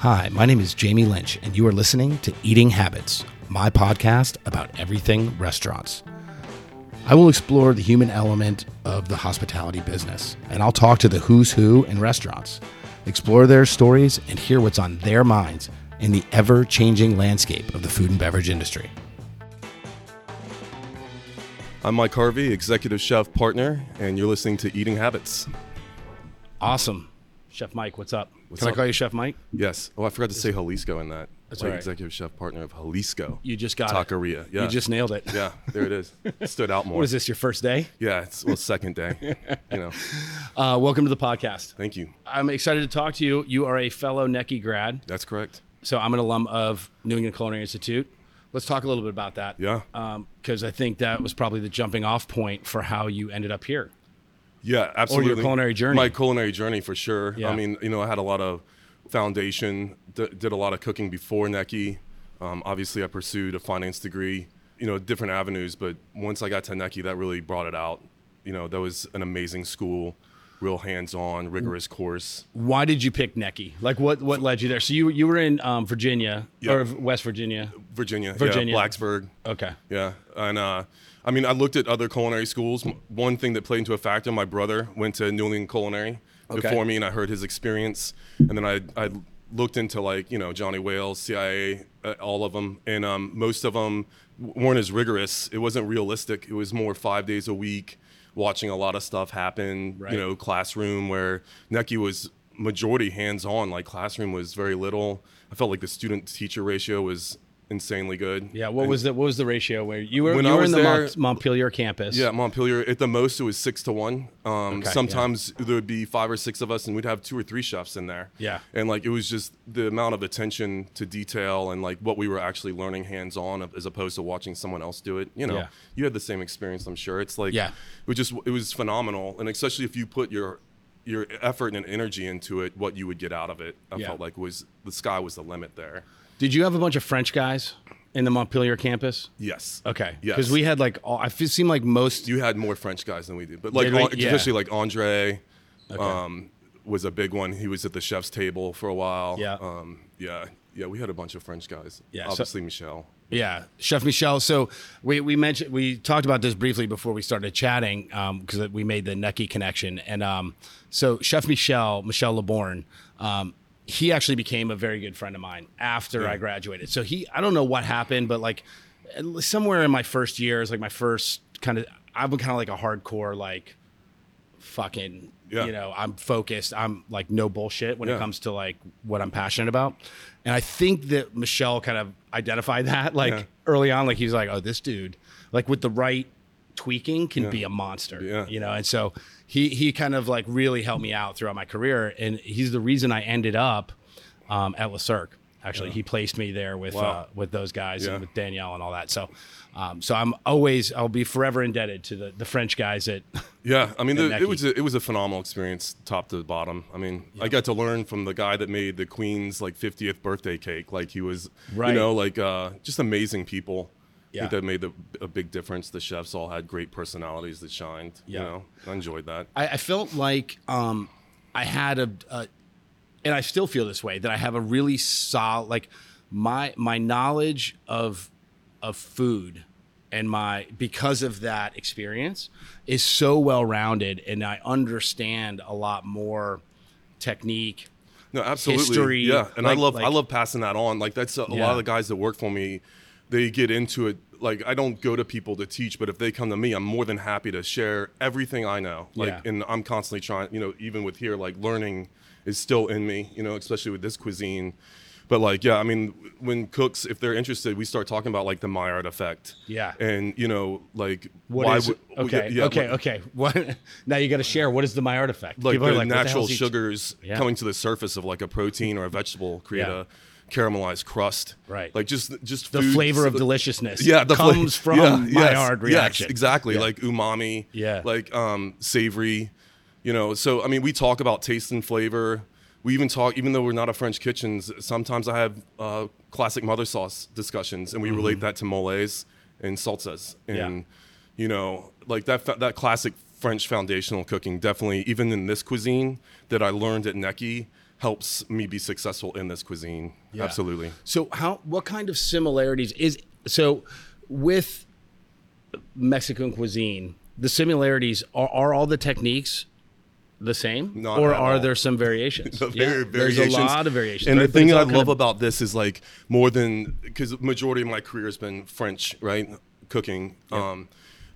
Hi, my name is Jamie Lynch, and you are listening to Eating Habits, my podcast about everything restaurants. I will explore the human element of the hospitality business, and I'll talk to the who's who in restaurants, explore their stories, and hear what's on their minds in the ever changing landscape of the food and beverage industry. I'm Mike Harvey, executive chef partner, and you're listening to Eating Habits. Awesome. Chef Mike, what's up? What's Can I call you Chef Mike? Yes. Oh, I forgot to say Jalisco in that. That's right. executive chef partner of Jalisco. You just got it. Taqueria. Yeah. You just nailed it. yeah, there it is. Stood out more. What is this, your first day? Yeah, it's well second day. you know. Uh, welcome to the podcast. Thank you. I'm excited to talk to you. You are a fellow NECI grad. That's correct. So I'm an alum of New England Culinary Institute. Let's talk a little bit about that. Yeah. Because I think that was probably the jumping off point for how you ended up here. Yeah, absolutely. culinary journey. My culinary journey for sure. Yeah. I mean, you know, I had a lot of foundation, d- did a lot of cooking before NECI. Um, obviously, I pursued a finance degree, you know, different avenues. But once I got to NECI, that really brought it out. You know, that was an amazing school, real hands-on, rigorous course. Why did you pick NECI? Like, what what led you there? So you you were in um, Virginia Yeah. or West Virginia. Virginia, Virginia. yeah, Blacksburg. Okay. Yeah, and uh, I mean, I looked at other culinary schools. One thing that played into a factor: my brother went to New England Culinary Okay. before me, and I heard his experience. And then I I looked into like you know Johnny Wales, CIA, uh, all of them, and um, most of them weren't as rigorous. It wasn't realistic. It was more five days a week, watching a lot of stuff happen. Right. You know, classroom where NECI was majority hands on. Like classroom was very little. I felt like the student teacher ratio was insanely good. Yeah. What And- was the what was the ratio where you were When you I were in the there- Mont- Montpelier campus? Yeah, Montpelier. At the most, it was six to one. Um, Okay, yeah. sometimes there would be five or six of us, and we'd have two or three chefs in there. Yeah. and like it was just the amount of attention to detail and like what we were actually learning hands on, as opposed to watching someone else do it. You know, Yeah. you had the same experience, I'm sure. It's like Yeah. it was just it was phenomenal, and especially if you put your your effort and energy into it, what you would get out of it. I Yeah. felt like was the sky was the limit there. Did you have a bunch of French guys in the Montpelier campus? Yes. Okay. Yes. Because we had like all, I feel seem like most. you had more French guys than we did, but like Did we? Yeah. especially like Andre, um, was a big one. He was at the chef's table for a while. Yeah. um, yeah, yeah. We had a bunch of French guys. Yeah, so- obviously Michel. Yeah, Chef Michel. So we, we mentioned we talked about this briefly before we started chatting because we made the NECI connection, and um, so Chef Michel Michel LeBorgne, um, he actually became a very good friend of mine after I graduated. So he I don't know what happened, but like somewhere in my first years, like my first kind of I've been kind of like a hardcore like fucking Yeah. you know i'm focused i'm like no bullshit when it comes to like what i'm passionate about and i think that Michel kind of identified that like Yeah. early on like he was like oh this dude like with the right tweaking can be a monster Yeah. you know and so he he kind of like really helped me out throughout my career and he's the reason i ended up um, at Le Cirque. Actually, he placed me there with Wow. uh, with those guys Yeah. and with Daniel and all that. So, um, so I'm always I'll be forever indebted to the, the French guys at Yeah, I mean, the, it was a, it was a phenomenal experience, top to bottom. I mean, I got to learn from the guy that made the Queen's like 50th birthday cake. Like he was, Right. you know, like uh, just amazing people. I Yeah. think that made the, a big difference. The chefs all had great personalities that shined. Yeah. You know, I enjoyed that. I, I felt like um, I had a, a, and I still feel this way that I have a really solid, like my my knowledge of of food and my because of that experience is so well rounded, and I understand a lot more technique. No, absolutely. history, yeah, and I like- love I love passing that on. Like that's a, a Yeah. lot of the guys that work for me. They get into it. Like I don't go to people to teach, but if they come to me, I'm more than happy to share everything I know. Like, Yeah. and I'm constantly trying. You know, even with here, like learning is still in me. You know, especially with this cuisine. But like, yeah, I mean, when cooks, if they're interested, we start talking about like the Maillard effect. Yeah. And you know, like What why is would- okay? yeah, okay, like- okay. What now? You got to share. What is the Maillard effect? like People the the natural hell's he- sugars Yeah. coming to the surface of like a protein or a vegetable create a caramelized crust. Right. Like just just The flavor of deliciousness. Yeah, the fla- comes from yeah, yes, Maillard yes, reaction. exactly. Yeah. Like umami. Yeah. Like um savory. You know, so I mean, we talk about taste and flavor. We even talk, even though we're not a French kitchens. Sometimes I have uh, classic mother sauce discussions, and we relate that to moles and salsas, Mm-hmm. Yeah. and you know, like that that classic French foundational cooking. Definitely, even in this cuisine that I learned at NECI, helps me be successful in this cuisine. Absolutely. So how what kind of similarities is so with Mexican cuisine? The similarities are, are all the techniques the same, Not or are all. there some variations? The Yeah, very There's a lot of variations. And right? the thing that I love of- about this is like more than because the majority of my career has been French, right? Cooking. Um,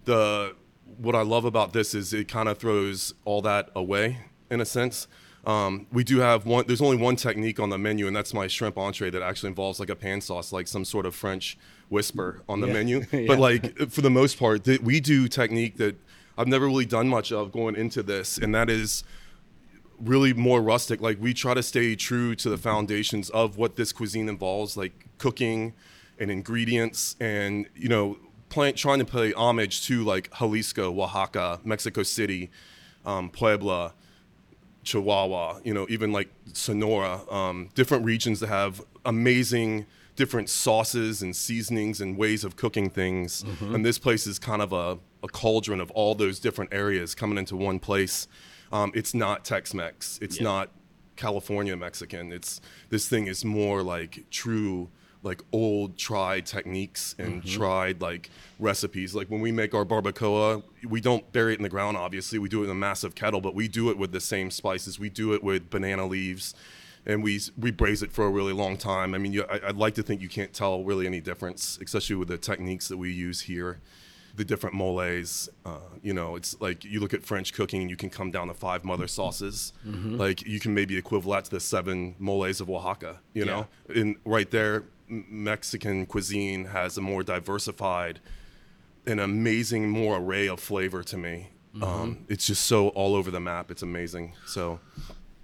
the what I love about this is it kind of throws all that away in a sense. Um, we do have one. There's only one technique on the menu, and that's my shrimp entree that actually involves like a pan sauce, like some sort of French whisper on the Yeah. menu. Yeah. But like for the most part, th- we do technique that I've never really done much of going into this, and that is really more rustic. Like we try to stay true to the foundations of what this cuisine involves, like cooking and ingredients, and you know, trying to pay homage to like Jalisco, Oaxaca, Mexico City, um, Puebla, Chihuahua. You know, even like Sonora. Um, different regions that have amazing different sauces and seasonings and ways of cooking things. And this place is kind of a, a cauldron of all those different areas coming into one place. Um, it's not Tex-Mex. It's Yeah. not California Mexican. It's this thing is more like true, like old tried techniques and tried like recipes. Like when we make our barbacoa, we don't bury it in the ground. Obviously, we do it in a massive kettle, but we do it with the same spices. We do it with banana leaves. And we we braise it for a really long time. I mean, you, I, I'd like to think you can't tell really any difference, especially with the techniques that we use here the different moles. Uh, you know, it's like you look at French cooking and you can come down to five mother sauces. Like you can maybe equivalent to the seven moles of Oaxaca. You know, and right there, Mexican cuisine has a more diversified, an amazing more array of flavor to me. Um, it's just so all over the map. It's amazing. So.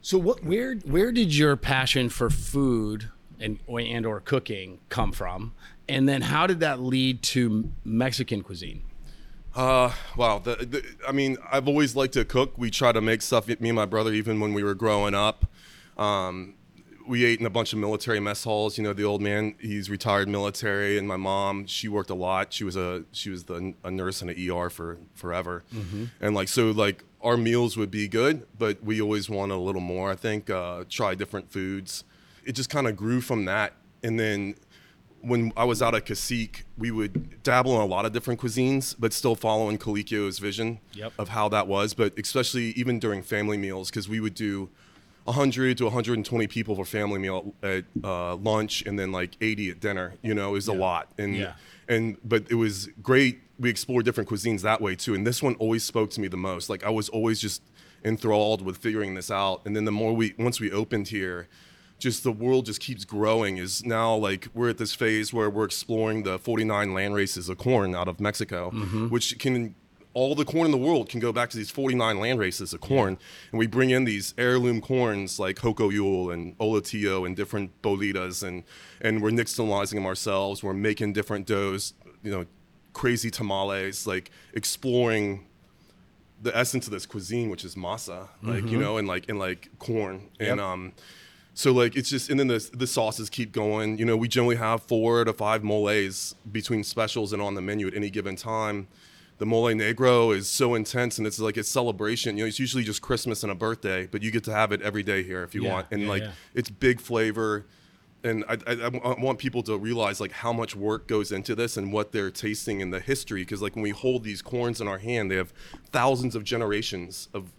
So what? Where? Where did your passion for food and and or cooking come from? And then how did that lead to Mexican cuisine? Uh, wow. The, the, I mean, I've always liked to cook. We try to make stuff. Me and my brother, even when we were growing up, um, we ate in a bunch of military mess halls. You know, the old man, he's retired military, and my mom, she worked a lot. She was a she was the, a nurse in an ER for forever, and like so, like our meals would be good, but we always wanted a little more. I think uh, try different foods. It just kind of grew from that, and then when I was out at Cacique, we would dabble in a lot of different cuisines, but still following Colicchio's vision Yep. of how that was. But especially even during family meals, because we would do 100 to 120 people for family meal at uh, lunch, and then like 80 at dinner. You know, is was a lot. And Yeah. and but it was great. We explored different cuisines that way too. And this one always spoke to me the most. Like I was always just enthralled with figuring this out. And then the more we once we opened here just the world just keeps growing is now like we're at this phase where we're exploring the 49 land races of corn out of Mexico, which can all the corn in the world can go back to these 49 land races of corn. And we bring in these heirloom corns like Hocoyul and Olotillo and different bolitas and and we're nixtamalizing them ourselves. We're making different doughs, you know, crazy tamales, like exploring the essence of this cuisine, which is masa, like you know, and like and like corn, and um, so like it's just and then the the sauces keep going. You know, we generally have four to five moles between specials and on the menu at any given time. The mole negro is so intense, and it's like a celebration. You know, it's usually just Christmas and a birthday, but you get to have it every day here if you Yeah, want, and yeah, like yeah. it's big flavor and I, I, I want people to realize like how much work goes into this and what they're tasting in the history because like when we hold these corns in our hand they have thousands of generations of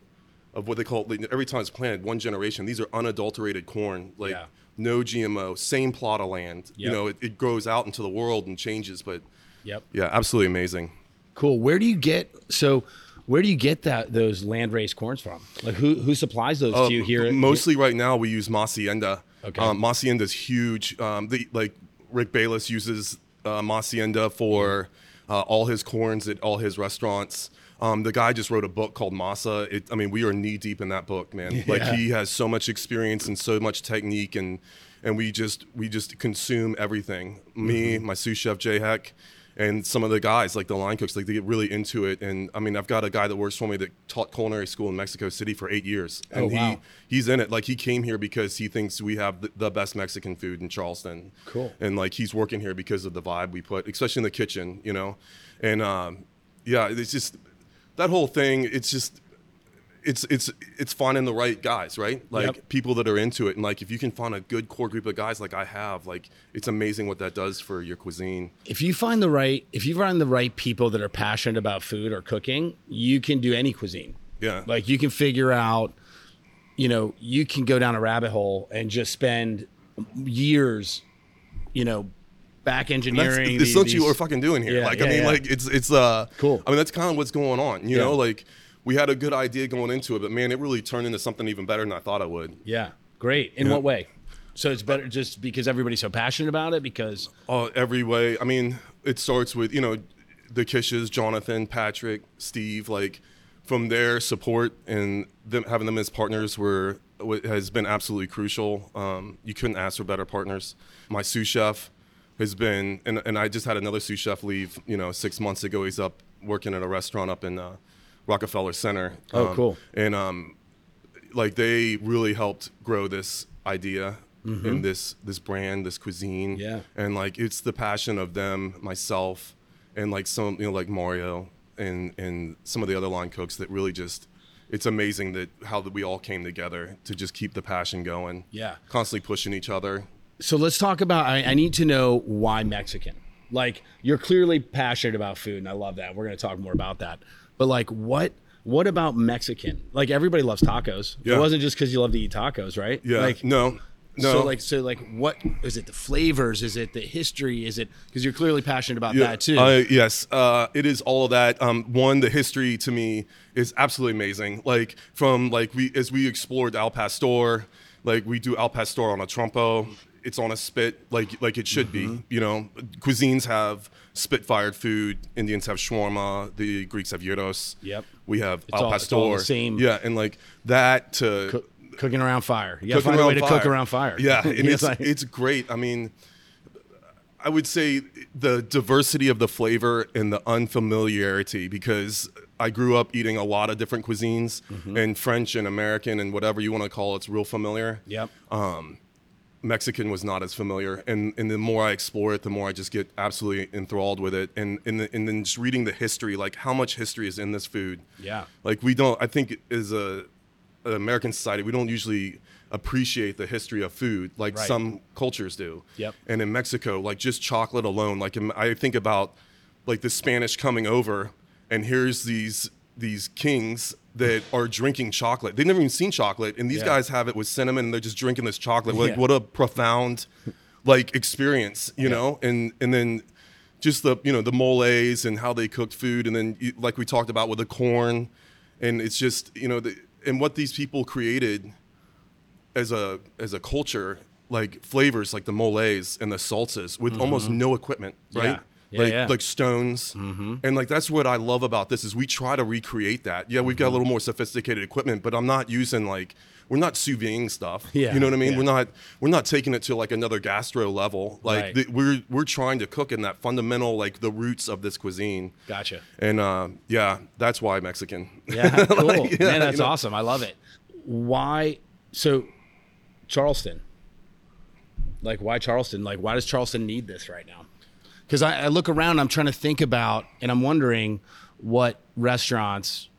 of what they call like, every time it's planted one generation these are unadulterated corn like Yeah. no gmo same plot of land you know it, it grows out into the world and changes but Yep. yeah absolutely amazing Cool. Where do you get so? Where do you get that those land raised corns from? Like who who supplies those Uh, to you here? Mostly right now we use Masienda. Okay. Um, Masienda is huge. Um, the, like Rick Bayless uses uh, Masienda for uh, all his corns at all his restaurants. Um, the guy just wrote a book called Masa. It, I mean, we are knee deep in that book, man. Like he has so much experience and so much technique, and and we just we just consume everything. Me, Mm-hmm. my sous chef Jay Heck, and some of the guys like the line cooks, like they get really into it. And I mean, I've got a guy that works for me that taught culinary school in Mexico City for eight years, and Oh, wow. he he's in it. Like he came here because he thinks we have the, the best Mexican food in Charleston. Cool. And like he's working here because of the vibe we put, especially in the kitchen, you know. And um, yeah, it's just that whole thing. It's just it's it's it's finding the right guys, right? Like Yep. people that are into it, and like if you can find a good core group of guys like I have, like it's amazing what that does for your cuisine. if you find the right if you find the right people that are passionate about food or cooking, you can do any cuisine. Yeah, Like you can figure out, you know, you can go down a rabbit hole and just spend years, you know, back that's, engineering. it's these- what you are fucking doing here. Yeah, like I mean, yeah. like it's it's uh Cool. I mean, that's kind of what's going on. You Yeah. know, like we had a good idea going into it, but man, it really turned into something even better than I thought it would. Yeah, great. In Yeah. what way? So it's better just because everybody's so passionate about it. Because Oh, every way. I mean, it starts with you know the Kishes, Jonathan, Patrick, Steve. Like from their support and them having them as partners were has been absolutely crucial. Um, you couldn't ask for better partners. My sous chef has been, and, and I just had another sous chef leave. You know, six months ago. He's up working at a restaurant up in uh, Rockefeller Center. Oh, Um, cool. And um, like they really helped grow this idea and this this brand, this cuisine. Yeah. And like it's the passion of them, myself, and like some you know like Mario and and some of the other line cooks that really just it's amazing that how that we all came together to just keep the passion going. Yeah. Constantly pushing each other. so let's talk about. I, I need to know why Mexican. Like you're clearly passionate about food, and I love that. We're going to talk more about that. But like, what what about Mexican? Like everybody loves tacos. It wasn't just because you love to eat tacos, right? Yeah. Like no. No. So like so like what is it? The flavors? Is it the history? Is it because you're clearly passionate about Yeah, that too? Uh, yes, uh, it is all of that. Um, one, the history to me is absolutely amazing. Like from like we as we explored Al Pastor, like we do Al Pastor on a trompo. It's on a spit, like like it should Mm-hmm. be. You know, cuisines have spit-fired food. Indians have shawarma. The Greeks have gyros. Yep. We have It's Al all- Pastor. it's all the same. Yeah, and like that to Cook- cooking around fire. You gotta find a way around to cook fire. around fire. Yeah, and it's like- it's great. I mean, I would say the diversity of the flavor and the unfamiliarity because I grew up eating a lot of different cuisines Mm-hmm. and French and American and whatever you want to call it, it's real familiar. Yep. Mexican was not as familiar, and and the more I explore it, the more I just get absolutely enthralled with it, and and, the, and then just reading the history, like how much history is in this food. Yeah. Like we don't. I think as a an American society, we don't usually appreciate the history of food like Right. some cultures do. Yep. And in Mexico, like just chocolate alone, like I think about like the Spanish coming over, and here's these these kings that are drinking chocolate. They've never even seen chocolate, and these Yeah. guys have it with cinnamon, and they're just drinking this chocolate. Like Yeah. what a profound like experience, you know? And and then just the you know the moles and how they cooked food, and then like we talked about with the corn, and it's just you know the, and what these people created as a as a culture, like flavors like the moles and the salsas with almost mm-hmm. no equipment, right? Mm-hmm. Yeah, like yeah. like stones, and like that's what I love about this is we try to recreate that. Yeah, we've got Mm-hmm. a little more sophisticated equipment, but I'm not using like we're not sous videing stuff. Yeah, you know what I mean. yeah. We're not we're not taking it to like another gastro level. Like Right. the, we're we're trying to cook in that fundamental like the roots of this cuisine. Gotcha. And uh, yeah, that's why Mexican. Yeah, cool. Like, yeah, Man, that's you know. awesome. I love it. Why? So, Charleston. Like, why Charleston? Like, why does Charleston need this right now? Because I, I look around, I'm trying to think about, and I'm wondering what restaurants.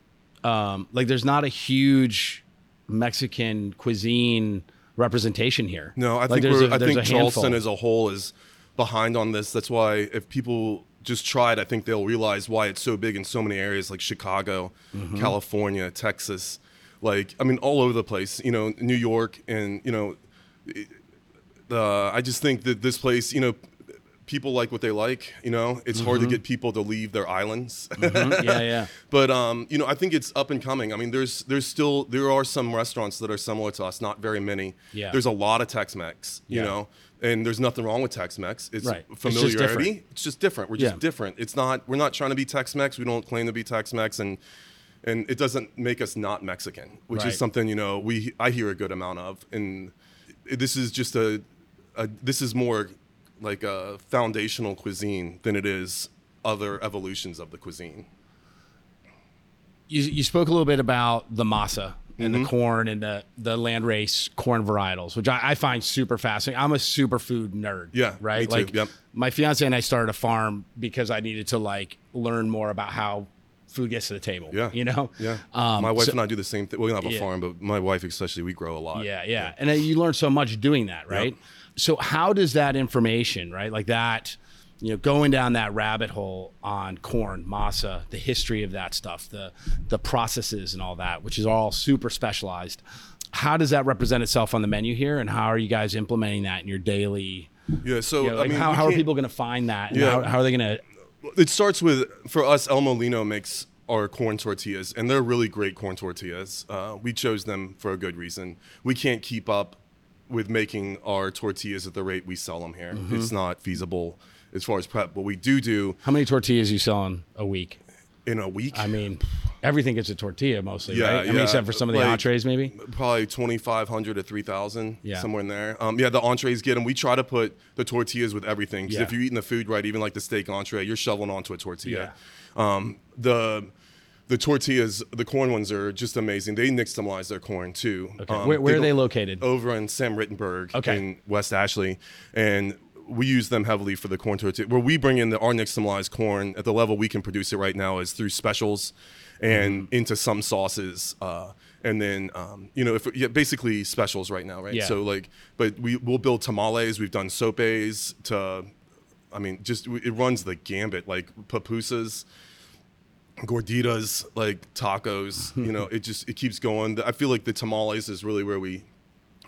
Um, like, there's not a huge Mexican cuisine representation here. No, I Like, think a- I think Charleston as a whole is behind on this. That's why if people just try it, I think they'll realize why it's so big in so many areas like Chicago, Mm-hmm. California, Texas, like I mean all over the place. You know, New York, and you know, uh, I just think that this place, you know. People like what they like, you know. It's hard to get people to leave their islands. Mm-hmm. yeah, yeah. But um, you know, I think it's up and coming. I mean, there's there's still there are some restaurants that are similar to us, not very many. Yeah. There's a lot of Tex-Mex, you Yeah. know, and there's nothing wrong with Tex-Mex. It's Right. It's just familiarity. It's just different. We're just Yeah. different. It's not. We're not trying to be Tex-Mex. We don't claim to be Tex-Mex, and and it doesn't make us not Mexican, which Right. is something you know we I hear a good amount of, and this is just a, a this is more like a foundational cuisine than it is other evolutions of the cuisine. you, you spoke a little bit about the masa and Mm-hmm. the corn and the, the land race corn varietals, which I, I find super fascinating. I'm a superfood nerd. Yeah, Right. Like Yep. my fiance and I started a farm because I needed to like learn more about how food gets to the table. Yeah. you know. Yeah. Um, my wife so- and I do the same thing. We don't have a Yeah. farm, but my wife especially, we grow a lot. Yeah, yeah. And then you learn so much doing that, right? So how does that information, right? Like that, you know, going down that rabbit hole on corn, masa, the history of that stuff, the the processes and all that, which is all super specialized. How does that represent itself on the menu here and how are you guys implementing that in your daily Yeah. So you know, like I mean, how, how are people going to find that? And Yeah. how, how are they going to It starts with for us. El Molino makes our corn tortillas, and they're really great corn tortillas. Uh, we chose them for a good reason. We can't keep up with making our tortillas at the rate we sell them here. Mm-hmm. It's not feasible as far as prep. What we do do How many tortillas you selling a week? in a week, I mean, everything gets a tortilla mostly, Yeah, right? I mean, except for some of the Like- entrees, maybe. probably 2,500 to 3,000, Yeah. somewhere in there. Um, yeah, the entrees get them. We try to put the tortillas with everything because Yeah. if you're eating the food right, even like the steak entree, you're shoveling onto a tortilla. Yeah. Um, the the tortillas, the corn ones are just amazing. They nixtamalize their corn too. Okay. Um, where where are they located? Over in Sam Rittenberg Okay. in West Ashley. And we use them heavily for the corn tortilla. Where we bring in the our nixtamalized corn at the level we can produce it right now is through specials and Mm-hmm. into some sauces. Uh, and then, um, you know, if yeah, basically specials right now, right? Yeah. So like, but we we'll build tamales. We've done sopes to, I mean, just it runs the gambit. Like pupusas, gorditas, like tacos. you know, it just it keeps going. I feel like the tamales is really where we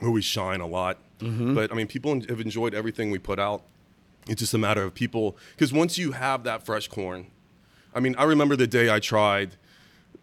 where we shine a lot. Mm-hmm. But I mean, people have enjoyed everything we put out. It's just a matter of people because once you have that fresh corn, I mean, I remember the day I tried.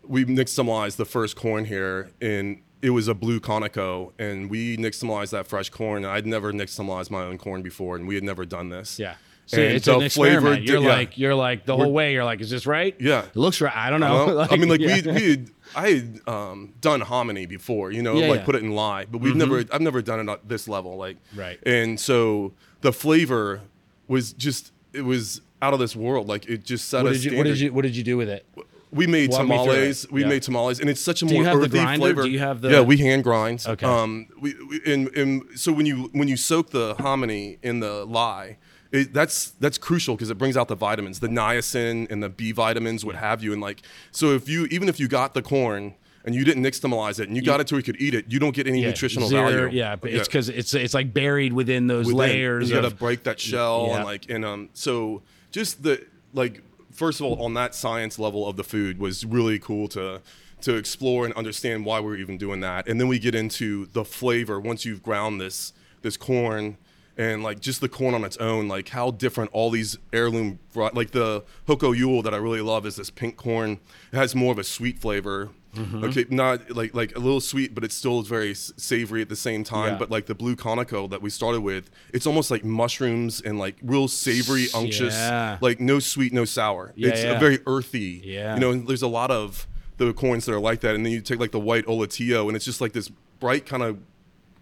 We nixtamalized the first corn here, and it was a blue Conico, and we nixtamalized that fresh corn. I'd never nixtamalized my own corn before, and we had never done this. Yeah. So And it's the an experiment. flavor You're di- yeah. like you're like the whole way. You're like, is this right? Yeah. It looks right. I don't know. Well, I mean, like yeah. we, we I had um, done hominy before, you know, Yeah, like yeah. Mm-hmm. put it in lye, but we've never, I've never done it at this level, like, Right. And so the flavor was just, it was out of this world. Like it just set What a did you What did you What did you do with it? We made Walk tamales. We Yeah. made tamales, and it's such a Do more you have the earthy flavor. Do you have the- Yeah, we hand grind. Okay. Um, we, we and, and so when you when you soak the hominy in the lye, it, that's that's crucial because it brings out the vitamins, the niacin and the B vitamins, what have you. And like, so if you even if you got the corn and you didn't nixtamalize it and you got it to where you could eat it, you don't get any Yeah, nutritional zero- value. Yeah, but it's because it's it's like buried within those within. layers. You got to break that shell Yeah. and like and um so just the like first of all on that science level of the food was really cool to to explore and understand why we're even doing that and then we get into the flavor once you've ground this this corn and like just the corn on its own like how different all these heirloom like the hoko yule that i really love is this pink corn it has more of a sweet flavor Mm-hmm. okay not like like a little sweet but it still very savory at the same time Yeah. but like the blue conico that we started with, it's almost like mushrooms and like real savory, unctuous, Yeah. like no sweet, no sour. Yeah, it's very earthy. Yeah. You know, and there's a lot of the corns that are like that, and then you take like the white olotillo, and it's just like this bright kind of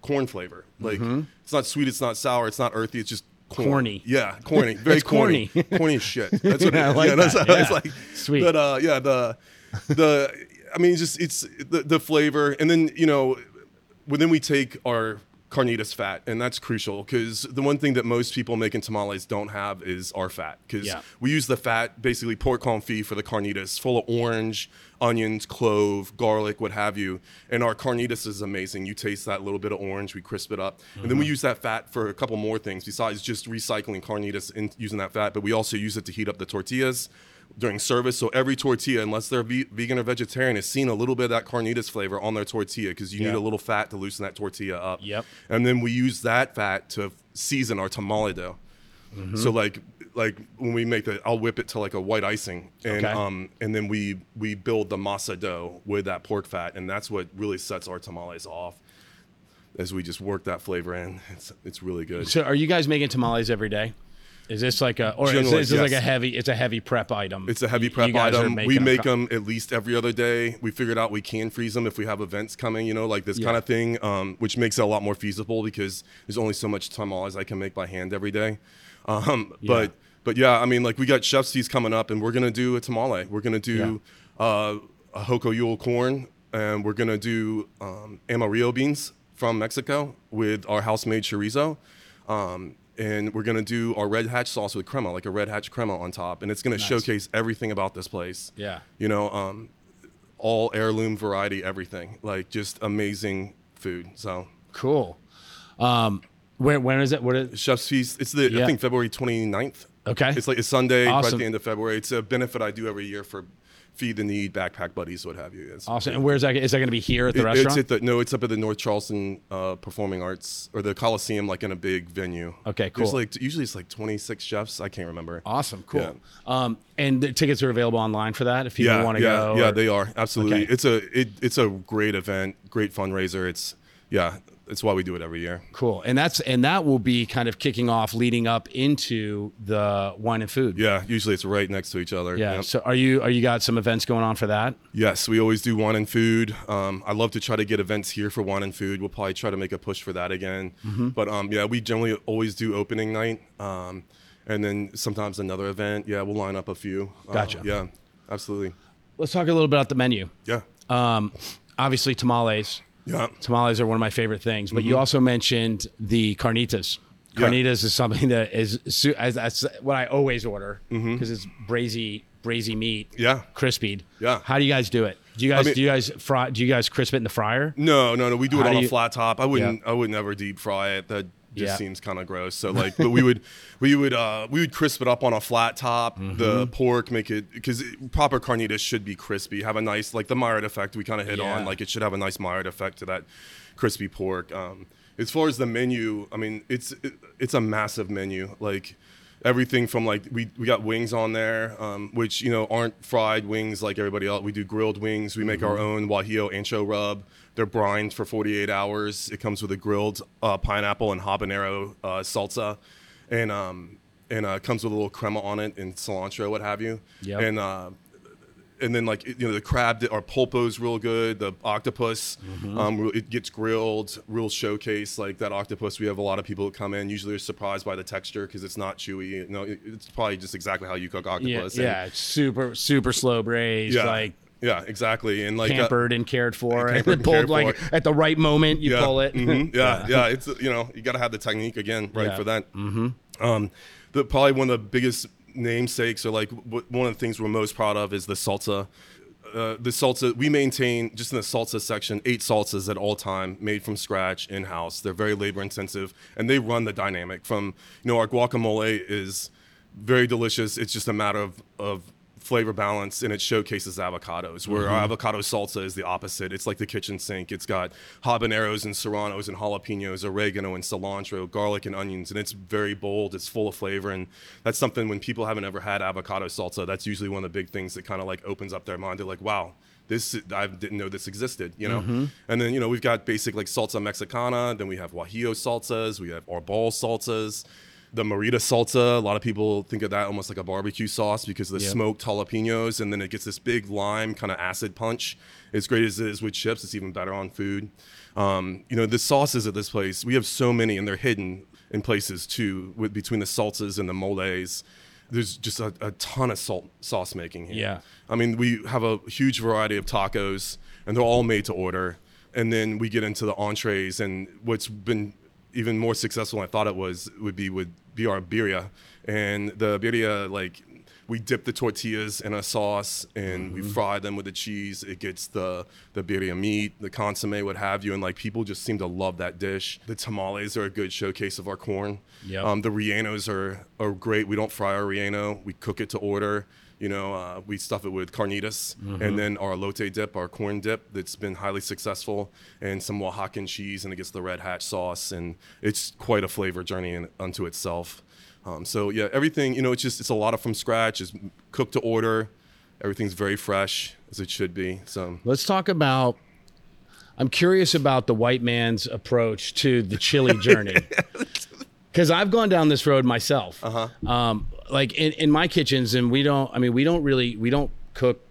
corn flavor. Like it's not sweet, it's not sour, it's not earthy, it's just. Corn. Mm-hmm. Corny. yeah, corny, very corny. corny, corny as shit. That's what Yeah, I like yeah, that's that. it's Yeah. like. Sweet. But uh, yeah, the the I mean, just it's the, the flavor, and then you know, well, then we take our carnitas fat, and that's crucial because the one thing that most people making tamales don't have is our fat because Yeah. we use the fat, basically pork confit for the carnitas, full of orange, onions, clove, garlic, what have you. And our carnitas is amazing. You taste that little bit of orange, we crisp it up, and then we mm-hmm. use that fat for a couple more things besides just recycling carnitas and using that fat, but we also use it to heat up the tortillas during service. So every tortilla, unless they're ve- vegan or vegetarian, is seen a little bit of that carnitas flavor on their tortilla because you Yeah. need a little fat to loosen that tortilla up. Yep. And then we use that fat to season our tamale dough. Mm-hmm. So like like when we make the, I'll whip it to like a white icing, and Okay. um and then we we build the masa dough with that pork fat, and that's what really sets our tamales off. As we just work that flavor in, it's it's really good. So, are you guys making tamales every day? Is this like a or is this, is this like a heavy? It's a heavy prep item. It's a heavy You- prep you item. We make them at least every other day. We figured out we can freeze them if we have events coming, you know, like this Yeah. kind of thing, um, which makes it a lot more feasible because there's only so much tamales I can make by hand every day. Um, But but yeah, I mean, like we got chef's feast coming up, and we're gonna do a tamale. We're gonna do uh, a hoko yule corn, and we're gonna do um, amarillo beans from Mexico with our house-made chorizo. Um, and we're gonna do our red hatch sauce with crema, like a red hatch crema on top, and it's gonna showcase everything about this place. Yeah. You know, um, all heirloom variety, everything. Like just amazing food. So Cool. Um, when when is it? What is? Chef's Feast. It's the Yeah. I think February 29th. Okay. It's like it's Sunday, right at the end of February. It's a benefit I do every year for feed the need, backpack buddies, what have you. It's, Awesome. And where's that? Is that going to be here at the It- restaurant? It's the no, it's up at the North Charleston uh, Performing Arts or the Coliseum, like in a big venue. Okay, There's cool. like usually it's like 26 chefs. I can't remember. awesome. Cool. Yeah. Um, and the tickets are available online for that if people yeah, want to yeah, go. yeah, or- they are absolutely. Okay. It's a it, it's a great event, great fundraiser. It's yeah, it's why we do it every year. Cool. And that's and that will be kind of kicking off leading up into the wine and food. Yeah, usually it's right next to each other. Yeah. Yep. So are you are you got some events going on for that? Yes, we always do wine and food. Um, I love to try to get events here for wine and food. We'll probably try to make a push for that again. Mm-hmm. But um, yeah, we generally always do opening night, um, and then sometimes another event. Yeah, we'll line up a few. Uh, Gotcha. yeah, absolutely. Let's talk a little bit about the menu. Yeah, Um, obviously tamales. Yeah, Tamales are one of my favorite things, but you also mentioned the carnitas. Mm-hmm. Yeah. Carnitas is something that is that's what I always order because Mm-hmm. it's brazy, brazy meat. yeah. crispied. Yeah. How do you guys do it? Do you guys mean- do you guys fry? Do you guys crisp it in the fryer? No, no, no. We do How it do on you- a flat top. I wouldn't. I would never deep fry it. That just Yeah. seems kind of gross. So like, but we would, we would, uh, we would crisp it up on a flat top. The Mm-hmm. pork make it because proper carnitas should be crispy. Have a nice like the Maillard effect we kind of hit Yeah. on. Like it should have a nice Maillard effect to that crispy pork. Um, as far as the menu, I mean, it's it, it's a massive menu. Like everything from like we, we got wings on there um, which you know aren't fried wings like everybody else we do grilled wings we make our own guajillo ancho rub they're brined for 48 hours. It comes with a grilled uh, pineapple and habanero uh, salsa and um and uh, comes with a little crema on it and cilantro what have you. Yep. and uh and then like you know the crab our pulpo's real good the octopus um, it gets grilled real showcase like that octopus we have a lot of people that come in. Usually they're surprised by the texture because it's not chewy you know it's probably just exactly how you cook Yeah, octopus. and- yeah, super super slow braised, yeah. like yeah exactly and like uh, pampered and cared for, and and pulled cared like for. at the right moment you yeah, pull it. mhm, yeah, yeah, It's you know you got to have the technique again, right Yeah. for that. Mm-hmm. Um, the probably one of the biggest namesakes or like w- one of the things we're most proud of is the salsa. Uh, the salsa we maintain just in the salsa section eight salsas at all time made from scratch in house they're very labor intensive and they run the dynamic from you know our guacamole is very delicious it's just a matter of of flavor balance and it showcases avocados where our avocado salsa is the opposite it's like the kitchen sink it's got habaneros and serranos and jalapenos oregano and cilantro garlic and onions and it's very bold it's full of flavor and that's something when people haven't ever had avocado salsa that's usually one of the big things that kind of like opens up their mind they're like wow this I didn't know this existed, you know. Mm-hmm. And then you know we've got basic like salsa mexicana. Then we have guajillo salsas. We have arbol salsas. The morita salsa. A lot of people think of that almost like a barbecue sauce because of the Yep. smoked jalapenos, and then it gets this big lime kind of acid punch. As great as it is with chips, it's even better on food. Um, you know the sauces at this place. We have so many, and they're hidden in places too, with between the salsas and the moles. There's just a, a ton of salt sauce making here. Yeah. I mean, we have a huge variety of tacos, and they're all made to order. And then we get into the entrees, and what's been even more successful than I thought it was would be would be our birria. And the birria, like, we dip the tortillas in a sauce and we fry them with the cheese. It gets the the birria meat, the consomme, what have you, and like people just seem to love that dish. The tamales are a good showcase of our corn. Yep. Um, the rellenos are are great. We don't fry our relleno; we cook it to order. You know, uh, we stuff it with carnitas, and then our elote dip, our corn dip, that's been highly successful, and some Oaxacan cheese, and it gets the red hatch sauce, and it's quite a flavor journey in, unto itself. Um, so yeah, everything you know, it's just it's a lot of from scratch, it's cooked to order. Everything's very fresh as it should be. So Let's talk about. I'm curious about the white man's approach to the chili journey. Because I've gone down this road myself. Uh-huh. Um, like in, in my kitchens, and we don't. I mean, we don't really. We don't cook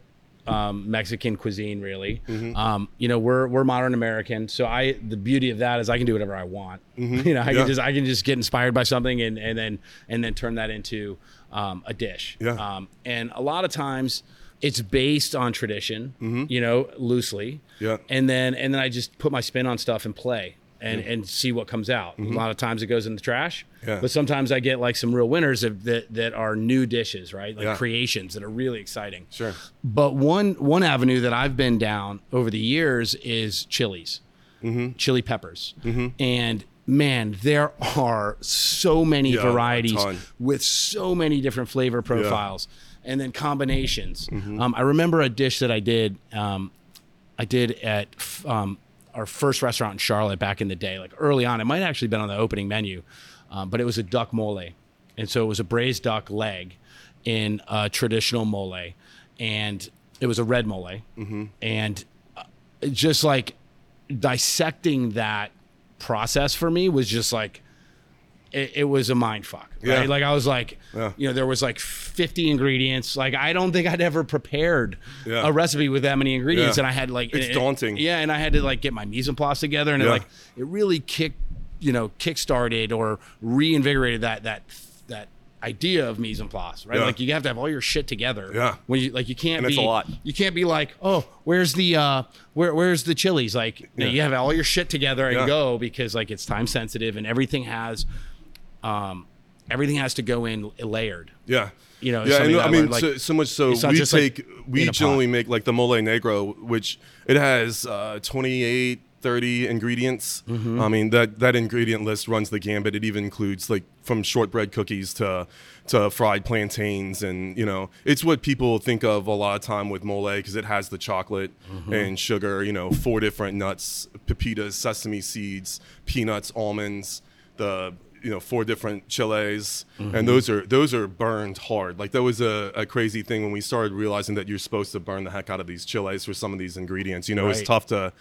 um, Mexican cuisine really. Um, you know, we're we're modern American, so I the beauty of that is I can do whatever I want. You know, I Yeah. can just I can just get inspired by something and and then and then turn that into um, a dish. Yeah. Um, and a lot of times it's based on tradition. You know, loosely. Yeah. And then and then I just put my spin on stuff and play. And and see what comes out. A lot of times it goes in the trash, Mm-hmm. Yeah. but sometimes I get like some real winners of, that that are new dishes, right? Like Yeah. creations that are really exciting. Sure. But one one avenue that I've been down over the years is chilies, Mm-hmm. chili peppers, and man, there are so many Yeah, varieties with so many different flavor profiles, and then combinations. Mm-hmm. Um, I remember a dish that I did. Um, I did at um, our first restaurant in Charlotte back in the day, like early on. It might have actually been on the opening menu, um, but it was a duck mole, and so it was a braised duck leg in a traditional mole, and it was a red mole, and uh, just like dissecting that process for me was just like it, it was a mind fuck right Yeah. like i was like Yeah. you know there was like 50 ingredients like i don't think i'd ever prepared Yeah. a recipe with that many ingredients and i had like It's it- daunting. yeah and i had to like get my mise en place together and it like it really kicked you know kick-started or reinvigorated that that that idea of mise en place right like you have to have all your shit together Yeah. when you like you can't And be a lot. you can't be like oh where's the uh where where's the chilies like you have all your shit together and go because like it's time sensitive and everything has um everything has to go in layered Yeah. You know, yeah, and I mean, like, so, so much so we just, like, take we generally make like the mole negro, which it has uh, 28, 30 ingredients. Mm-hmm. I mean that that ingredient list runs the gambit. It even includes like from shortbread cookies to to fried plantains, and you know it's what people think of a lot of time with mole because it has the chocolate Mm-hmm. and sugar. You know, four different nuts: pepitas, sesame seeds, peanuts, almonds. The you know four different chiles Mm-hmm. and those are those are burned hard like that was a, a crazy thing when we started realizing that you're supposed to burn the heck out of these chiles for some of these ingredients you know it's tough to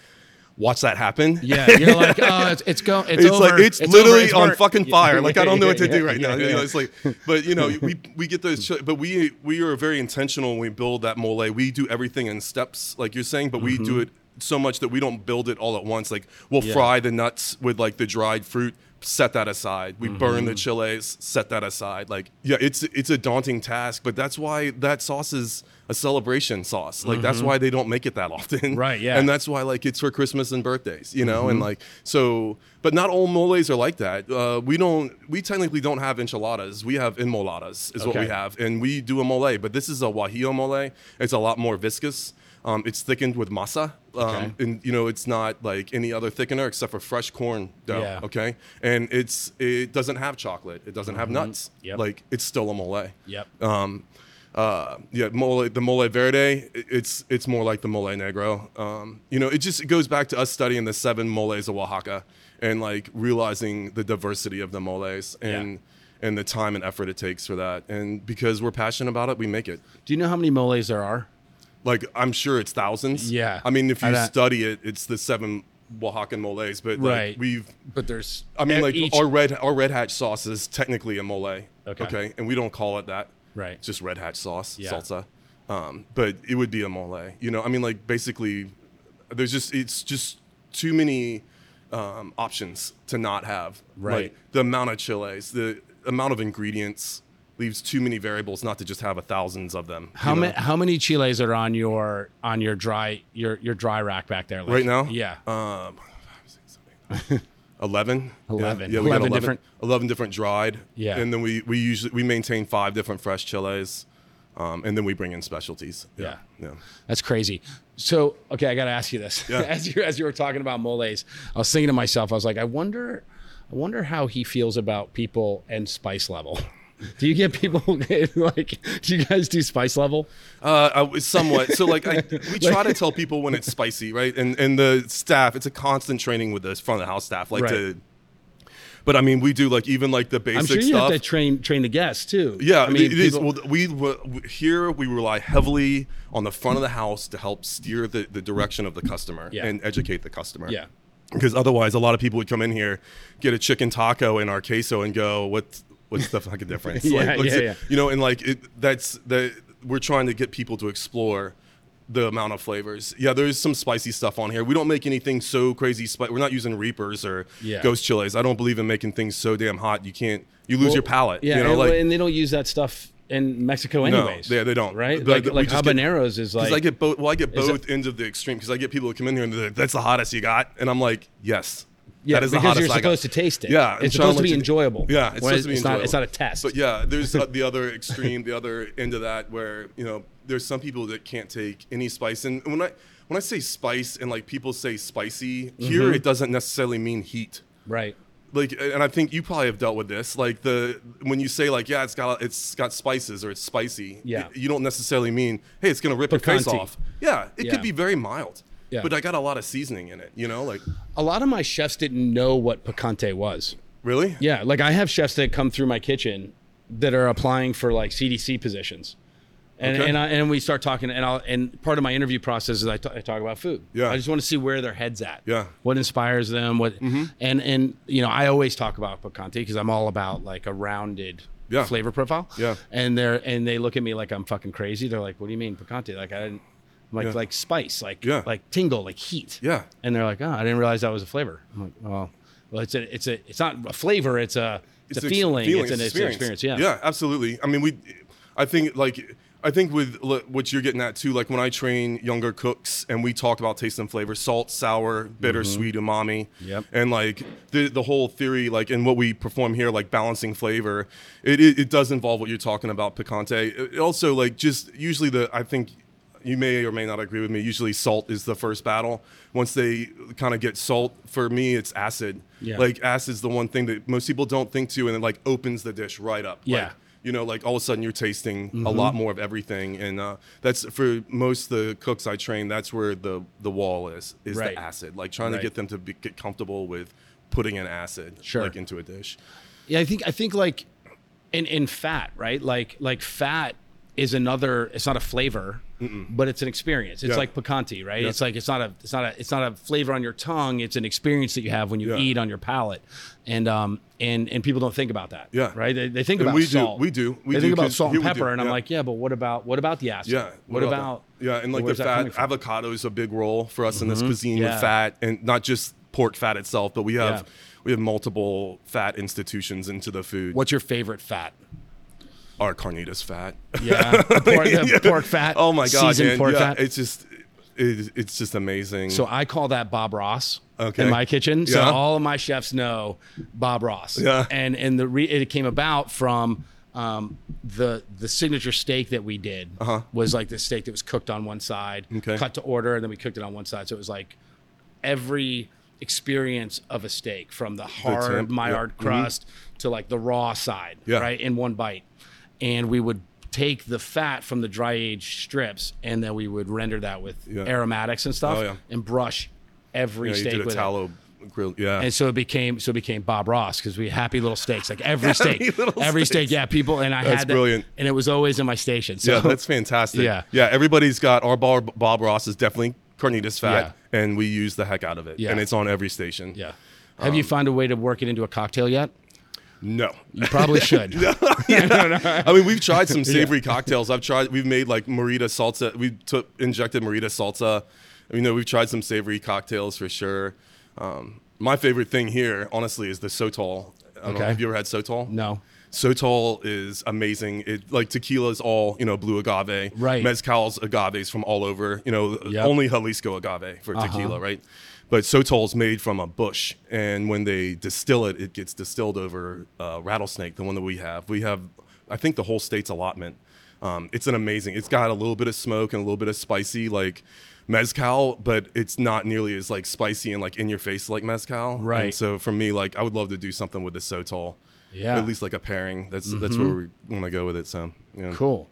watch that happen yeah you're like oh it's it's go it's, it's over. like it's, over, literally it's on fucking fire. Like I don't know what to do right now. You know, it's like, but you know, we we get those. But we we are very intentional when we build that mole. We do everything in steps, like you're saying, but we do it so much that we don't build it all at once. Like we'll Mm-hmm. Yeah. fry the nuts with like the dried fruit. Set that aside. We burn Mm-hmm. the chiles. Set that aside. Like, yeah, it's it's a daunting task, but that's why that sauce is a celebration sauce. Like, that's why they don't make it that often. Mm-hmm. Right, yeah. And that's why like it's for Christmas and birthdays, you know, Mm-hmm. and like so. But not all moles are like that. Uh, we don't. We technically don't have enchiladas. We have enmoladas, is what we have, and we do a mole. But this is a guajillo mole. It's a lot more viscous. Um, it's thickened with masa, um, Okay. and you know it's not like any other thickener except for fresh corn dough. Yeah. Okay, and it's it doesn't have chocolate. It doesn't have nuts. Mm-hmm. Yep. Like it's still a mole. yep Um, uh, yeah, mole, the mole verde, it's it's more like the mole negro. Um, you know, it just it goes back to us studying the seven moles of Oaxaca and like realizing the diversity of the moles and and the time and effort it takes for that. And because we're passionate about it, we make it. do you know how many moles there are Like I'm sure it's thousands. Yeah. I mean, if you don't- study it, it's the seven Oaxacan moles. But like, Right. we've but there's I mean, like each, our red our red hatch sauce is technically a mole. Okay. Okay, and we don't call it that. Right. It's just red hatch sauce, Yeah. salsa. Um, but it would be a mole. You know, I mean, like basically, there's just it's just too many um, options to not have. Right. Like the amount of chiles, the amount of ingredients leaves too many variables not to just have a thousands of them. how many how many chiles are on your on your dry your your dry rack back there like, right now? yeah Um, 11 11. yeah, we 11 11 different- 11 different dried Yeah. and then we we usually we maintain five different fresh chiles um, and then we bring in specialties Yeah. yeah That's crazy. So, okay, I got to ask you this. Yeah. as you as you were talking about moles, I was thinking to myself, I was like, I wonder, I wonder how he feels about people and spice level. Do you get people like? Do you guys do spice level? Uh, I somewhat. So like, I, we try to tell people when it's spicy, right? And and the staff, it's a constant training with the front of the house staff, like Right. to. But I mean, we do like even like the basic I'm sure you stuff. have to train train the guests too. Yeah, I mean, it is. people- Well, we, we here we rely heavily on the front of the house to help steer the, the direction of the customer Yeah. and educate the customer. yeah, because otherwise a lot of people would come in here get a chicken taco in our queso and go what what's the fucking difference Yeah, what's yeah, yeah. you know and like it that's the we're trying to get people to explore the amount of flavors yeah there's some spicy stuff on here we don't make anything so crazy spicy we're not using reapers or Yeah. ghost chilies i don't believe in making things so damn hot you can't you lose Well, your palate Yeah, you know and, like and they don't use that stuff in Mexico No, anyways. yeah, they don't. Right? But like like just get- habaneros is like I get both. Well, I get Is both ends of the extreme. Because I get people who come in here and they're like, "That's the hottest you got," and I'm like, "Yes, Yeah, that is because you're supposed to taste it. Yeah, it's supposed to be enjoyable. Yeah, it's supposed to be it's not. enjoyable. It's not a test. But yeah, there's uh, the other extreme, the other end of that, where you know, there's some people that can't take any spice, and when I when I say spice and like people say spicy, here Mm-hmm. it doesn't necessarily mean heat. right. Like, and I think you probably have dealt with this. Like the when you say like, yeah, it's got it's got spices or it's spicy. Yeah. you don't necessarily mean, hey, it's gonna rip your face off. Yeah, it Yeah. could be very mild. Yeah. But I got a lot of seasoning in it. You know, like A lot of my chefs didn't know what picante was. really. Yeah, like I have chefs that come through my kitchen that are applying for like CDC positions. And, Okay. and, I, and we start talking, and I'll, and part of my interview process is I talk about food. Yeah. I just want to see where their heads at. Yeah. Mm-hmm. What inspires them? What and and you know I always talk about picante because I'm all about like a rounded Yeah. flavor profile. Yeah. And they're and they look at me like I'm fucking crazy. They're like, "What do you mean picante?" Like I didn't like Yeah. like spice, like Yeah. like tingle, like heat. Yeah. And they're like, "Oh, I didn't realize that was a flavor." I'm like, "Well, well, it's a it's a it's not a flavor. It's a it's, a ex- feeling. it's an, it's an experience. Yeah. Yeah, absolutely. I mean, we, I think like, I think with what you're getting at too, like when I train younger cooks and we talk about taste and flavor, salt, sour, bitter, sweet, umami. Mm-hmm. Yep. And like the the whole theory, like in what we perform here, like balancing flavor, it it, it does involve what you're talking about, picante. It also like just usually the I think you may or may not agree with me. Usually, salt is the first battle. Once they kind of get salt, for me, it's acid. Yeah. Like acid's the one thing that most people don't think to, and it like opens the dish right up. Yeah. Like, you know, like all of a sudden you're tasting a lot more of everything, and uh, that's for most of the cooks I train. That's where the the wall is is Right. the acid. Like trying Right. to get them to be, get comfortable with putting an acid Sure. like into a dish. Yeah, I think I think like in in fat, right? Like like fat is another. It's not a flavor, but it's an experience. It's Yeah. like picante, right? Yeah. It's like it's not a it's not a it's not a flavor on your tongue. It's an experience that you have when you Yeah. eat on your palate, and um and and people don't think about that. Yeah. right. They, they think And about we do- we do. We they do, think about salt and pepper, and I'm like, yeah, but what about what about the acid? Yeah. What, that? about yeah, and like the fat avocado is a big role for us in this cuisine Mm-hmm. Yeah. with fat and not just pork fat itself, but we have we have multiple fat institutions into the food. What's your favorite fat? Our carnitas fat? Yeah, pork, the pork fat. Oh my god, seasoned man. pork yeah, fat. it's just it, it's just amazing. So I call that Bob Ross Okay. in my kitchen. So Yeah. all of my chefs know Bob Ross. Yeah. And and the re- it came about from um, the the signature steak that we did Uh-huh. was like the steak that was cooked on one side, Okay. cut to order, and then we cooked it on one side. So it was like every experience of a steak from the hard temp, Maillard yeah. Mhm. crust to like the raw side, Yeah. right, in one bite. And we would take the fat from the dry aged strips and then we would render that with Yeah. aromatics and stuff Oh, yeah. and brush every yeah, you steak did a with it. tallow. Yeah. And so it became so it became Bob Ross because we happy little steaks like every steak, every steaks. steak. Yeah, people and I That's had that, brilliant. and it was always in my station. So yeah, that's fantastic. Yeah. Yeah, everybody's got our Bob, Bob Ross is definitely carnitas fat and we use the heck out of it. Yeah. And it's on every station. yeah. Have you um, found a way to work it into a cocktail yet? No. You probably should. I mean, we've tried some savory cocktails. I've tried. We've made like morita salsa. We took injected morita salsa. You know, we've tried some savory cocktails for sure. Um, my favorite thing here, honestly, is the sotol. I don't know, Okay. have you ever had sotol? No. Sotol is amazing. It like tequila is all you know, blue agave. Right. Mezcal's agaves from all over. You know, Yep. only Jalisco agave for Uh-huh. tequila, right? But Sotol is made from a bush, and when they distill it, it gets distilled over uh, rattlesnake, the one that we have. We have, I think, the whole state's allotment. Um, it's an amazing. It's got a little bit of smoke and a little bit of spicy, like mezcal, but it's not nearly as like spicy and like in your face like mezcal. Right. And so for me, like I would love to do something with the Sotol. Yeah. Mm-hmm. At least like a pairing. That's that's where we want to go with it. So yeah. Cool.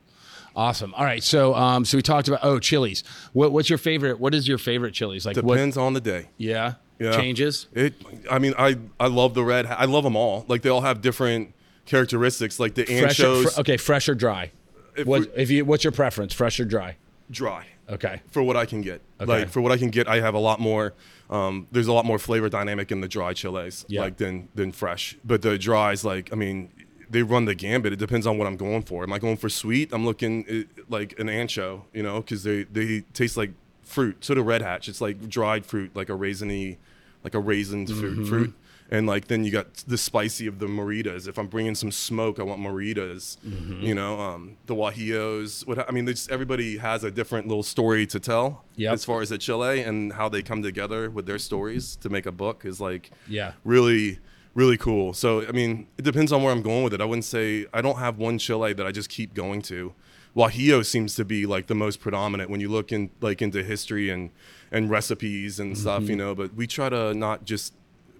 Awesome. All right. So um so we talked about oh chilies. What what's your favorite? What is your favorite chilies? Like what? Depends on the day. Yeah. Yeah. Changes. It. I mean, I I love the red. I love them all. Like they all have different characteristics. Like the Fresh. or- anchos, fr- okay. Fresh or dry. If what we- if you? What's your preference? Fresh or dry? dry. Okay. For what I can get, Okay. like for what I can get, I have a lot more. Um, there's a lot more flavor dynamic in the dry chiles, Yeah. like than than fresh. But the dries, like I mean, they run the gambit. It depends on what I'm going for. Am I going for sweet? I'm looking at, like an ancho, you know, because they they taste like fruit. So do red hatch. It's like dried fruit, like a raisiny, like a raisined fruit. fruit. and like then you got the spicy of the moritas. If I'm bringing some smoke, I want moritas. Mm-hmm. You know, um, the guajillos. What I mean, there's, everybody has a different little story to tell Yep. as far as the Chile and how they come together with their stories to make a book is like Yeah. really really cool. So I mean, it depends on where I'm going with it. I wouldn't say I don't have one Chile that I just keep going to. Guajillo seems to be like the most predominant when you look in like into history and and recipes and stuff, Mm-hmm. you know. But we try to not just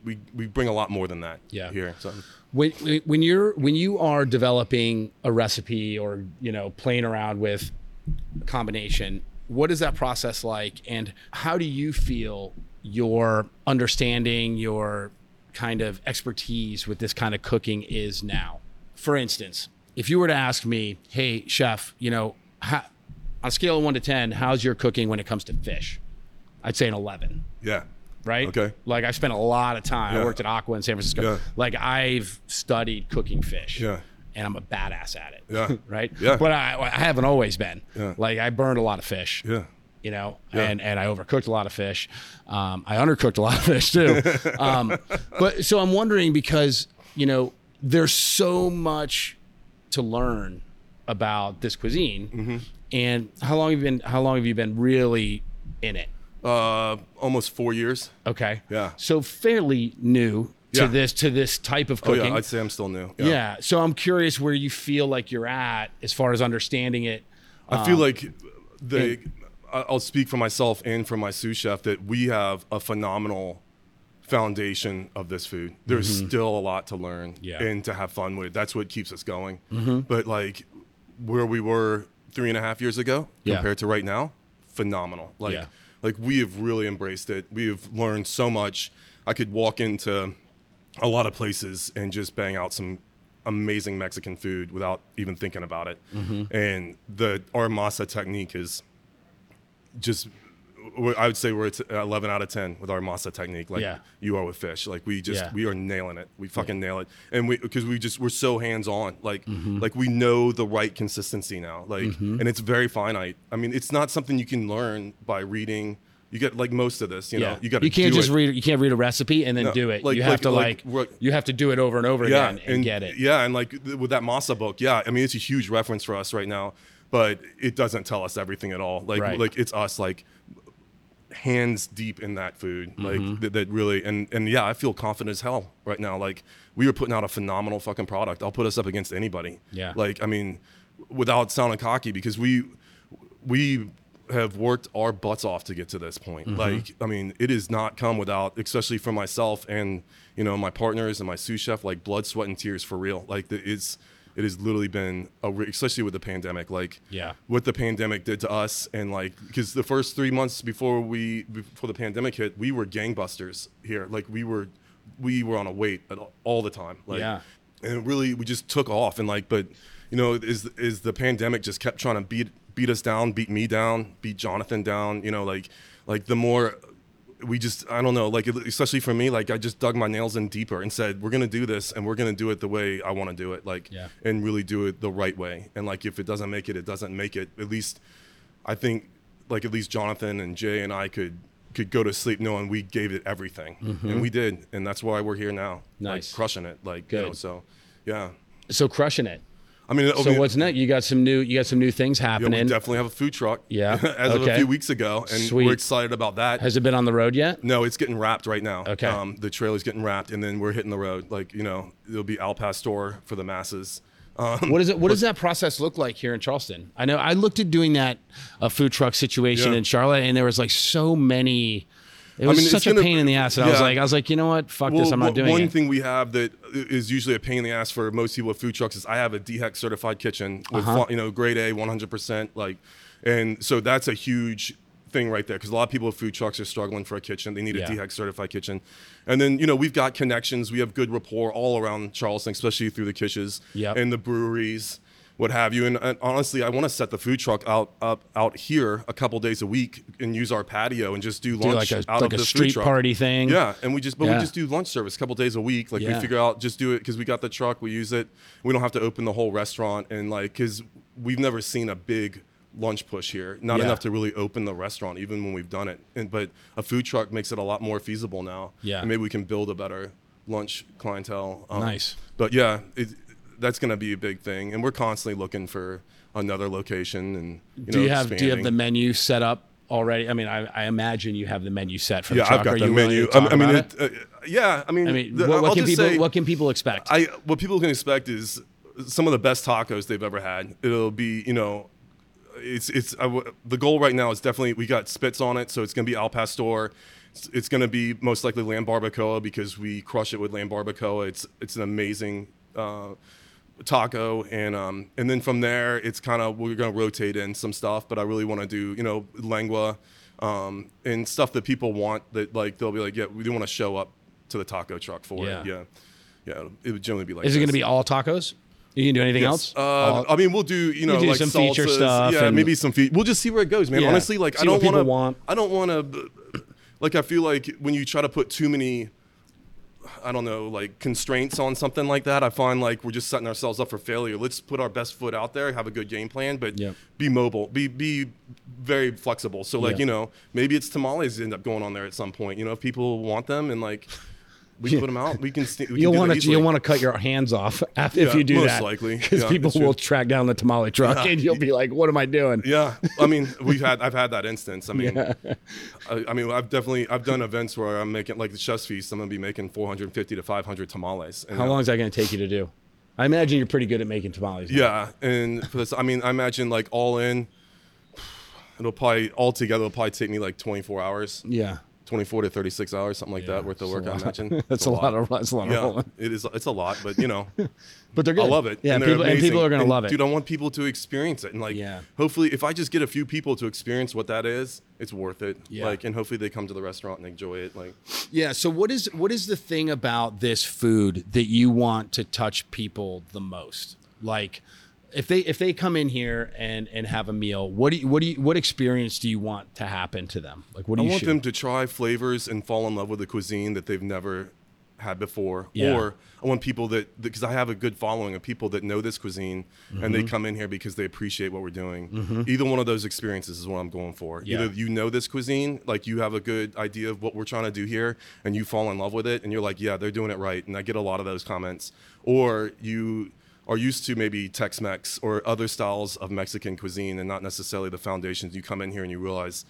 we we bring a lot more than that. Yeah. Here. So when when you're when you are developing a recipe or you know playing around with a combination what is that process like and how do you feel your understanding your kind of expertise with this kind of cooking is now for instance if you were to ask me hey chef you know how, on a scale of 1 to 10 how's your cooking when it comes to fish i'd say an 11 yeah. right? Okay. Like I spent a lot of time. I worked at Aqua in San Francisco. Yeah. Like I've studied cooking fish. Yeah. And I'm a badass at it. Yeah. right. Yeah. But I, I haven't always been. Yeah. Like I burned a lot of fish. Yeah. You know, Yeah. and and I overcooked a lot of fish. Um, I undercooked a lot of fish too. um, but so I'm wondering because you know there's so much to learn about this cuisine. Mm-hmm. And how long have you been? How long have you been really in it? Uh almost 4 years. Okay. Yeah. So fairly new to Yeah. this to this type of Oh cooking. yeah, I'd say I'm still new. yeah. yeah. So I'm curious where you feel like you're at as far as understanding it. I feel like the Um, and- I'll speak for myself and for my sous chef that we have a phenomenal foundation of this food. There's still a lot to learn Mm-hmm. Yeah. Mm-hmm. and to have fun with. That's what keeps us going. But like where we were three and a half years ago Yeah. compared to right now, phenomenal. Like Yeah. like we have really embraced it. We have learned so much. I could walk into a lot of places and just bang out some amazing Mexican food without even thinking about it. Mm-hmm. And the our masa technique is just I would say we're at 11 out of 10 with our masa technique like Yeah. you are with fish. Like we just Yeah. we are nailing it. We fucking nail it. And we because we just we're so hands-on. Like Mm-hmm. like we know the right consistency now. Like and it's very finite. I mean, it's not something you can learn by reading you get like most of this, you know. You got You can't just it. read. You can't read a recipe and then No, do it. like- you have like- to like like. you have to do it over and over again and, get it. Yeah, and like with that Masa book, yeah, I mean it's a huge reference for us right now, but it doesn't tell us everything at all. Like Right. like it's us like hands deep in that food, Mm-hmm. like that, that really and and yeah, I feel confident as hell right now. Like we are putting out a phenomenal fucking product. I'll put us up against anybody. Yeah. Like I mean, without sounding cocky, because we we have worked our butts off to get to this point. Mm-hmm. Like, I mean, it has not come without, especially for myself and you know my partners and my sous chef, like blood, sweat, and tears for real. Like, the, it's it has literally been a, re- especially with the pandemic. Like, Yeah. what the pandemic did to us, and like, because the first three months before we before the pandemic hit, we were gangbusters here. Like, we were we were on a wait at, all the time. Like, Yeah. and it really we just took off and like but you know is is the pandemic just kept trying to beat beat us down beat me down beat jonathan down you know like like the more we just i don't know like especially for me like i just dug my nails in deeper and said we're gonna do this and we're gonna do it the way i want to do it like Yeah. and really do it the right way and like if it doesn't make it it doesn't make it at least i think like at least jonathan and jay and i could could go to sleep knowing we gave it everything and we did and that's why we're here now Mm-hmm. Nice. like crushing it like you know so yeah So crushing it. I mean, So mean, what's next? You got some new. You got some new things yeah, we happening. definitely have a food truck. Yeah, as of a few weeks ago, and Sweet. we're excited about that. Has it been on the road yet? no, it's getting wrapped right now. Okay. Um, the trailer's getting wrapped, and then we're hitting the road. Like you know, it'll be Al Pastor for the masses. Um, What is it? What does that process look like here in Charleston? I know I looked at doing that a food truck situation Yeah. in Charlotte, and there was like so many. It was mean, such a gonna- pain in the ass, and I was like, I was like, you know what? Fuck this. I'm not doing one it. One thing we have that is usually a pain in the ass for most people with food trucks is I have a DHEC certified kitchen with Uh-huh. you know grade A, 100%. Like, and so that's a huge thing right there because a lot of people with food trucks are struggling for a kitchen. They need Yeah. a DHEC certified kitchen, and then you know we've got connections. We have good rapport all around Charleston, especially through the kitchens Yep. and the breweries. What have you? And, and honestly, I want to set the food truck out up out here a couple days a week and use our patio and just do Do lunch like a out like of a the street party thing. Yeah, and we just but Yeah. we just do lunch service a couple days a week. Like Yeah. we figure out just do it because we got the truck, we use it. We don't have to open the whole restaurant and like because we've never seen a big lunch push here. Not Yeah. enough to really open the restaurant, even when we've done it. And but a food truck makes it a lot more feasible now. Yeah. and maybe we can build a better lunch clientele. Um, Nice. But yeah, it, that's going to be a big thing, and we're constantly looking for another location. And you do know, you have do you have the menu set up already? I mean, I, I imagine you have the menu set for Yeah. I've got the menu. I, I mean, it, uh, yeah. I mean, I mean, the- what, what can people what can people expect? I what people can expect is some of the best tacos they've ever had. It'll be you know, it's it's w- the goal right now is definitely we got spits on it, so it's gonna be al pastor. It's, it's gonna be most likely lamb barbacoa because we crush it with lamb barbacoa. It's it's an amazing. Uh, taco and um and then from there it's kind of we're gonna rotate in some stuff but i really want to do you know lengua um and stuff that people want that like they'll be like yeah we do want to show up to the taco truck for Yeah. it yeah yeah it would generally be like Is it going to be all tacos? You can do anything else? Uh, I mean, we'll do you know do like some feature stuff Yeah, and- maybe some. Fe- we'll just see where it goes, man. Yeah. Honestly, like See I don't want want. to. I don't want to. Like I feel like when you try to put too many, I don't know, like constraints on something like that, I find like we're just setting ourselves up for failure. Let's put our best foot out there, have a good game plan, but be mobile, be be very flexible. So like Yeah. you know, maybe it's tamales end up going on there at some point. You know, if people want them and like. We can put them out. We can. st- We You'll want to you'll want to cut your hands off after, if Yeah, you do most that. likely. because Yeah, people will track down the tamale truck Yeah. and you'll be like, "What am I doing?" Yeah, I mean, we've had I've had that instance. I mean, I, I mean, I've definitely I've done events where I'm making like the chef's feast. I'm gonna be making 450 to 500 tamales. How long is that going to take you to do? I imagine you're pretty good at making tamales. now. Yeah, and for this, I mean, I imagine like all in, it'll probably all together it'll probably take me like 24 hours, Yeah. 24 to 36 hours, something like Yeah, that worth of work. I lot. imagine That's It's a lot of that's a lot of rolling. it is. It's a lot, but you know, But they're good. I love it. Yeah, and people, and people are going to And, love it. Dude, I want people to experience it, and like, Yeah. hopefully, if I just get a few people to experience what that is, it's worth it. Yeah. Like, and hopefully they come to the restaurant and enjoy it. Like, Yeah. So what is what is the thing about this food that you want to touch people the most? Like, if they if they come in here and and have a meal, what do you what do you what experience do you want to happen to them? Like, what do I you want shoot? them to try flavors and fall in love with the cuisine that they've never had before. Yeah. Or I want people that because I have a good following of people that know this cuisine and Mm-hmm. they come in here because they appreciate what we're doing. Either one of those experiences is what I'm going for. Yeah. Either you know this cuisine, like you have a good idea of what we're trying to do here, and you fall in love with it, and you're like, yeah, they're doing it right. And I get a lot of those comments. Or you are used to maybe Tex-Mex or other styles of Mexican cuisine, and not necessarily the foundations. You come in here and you realize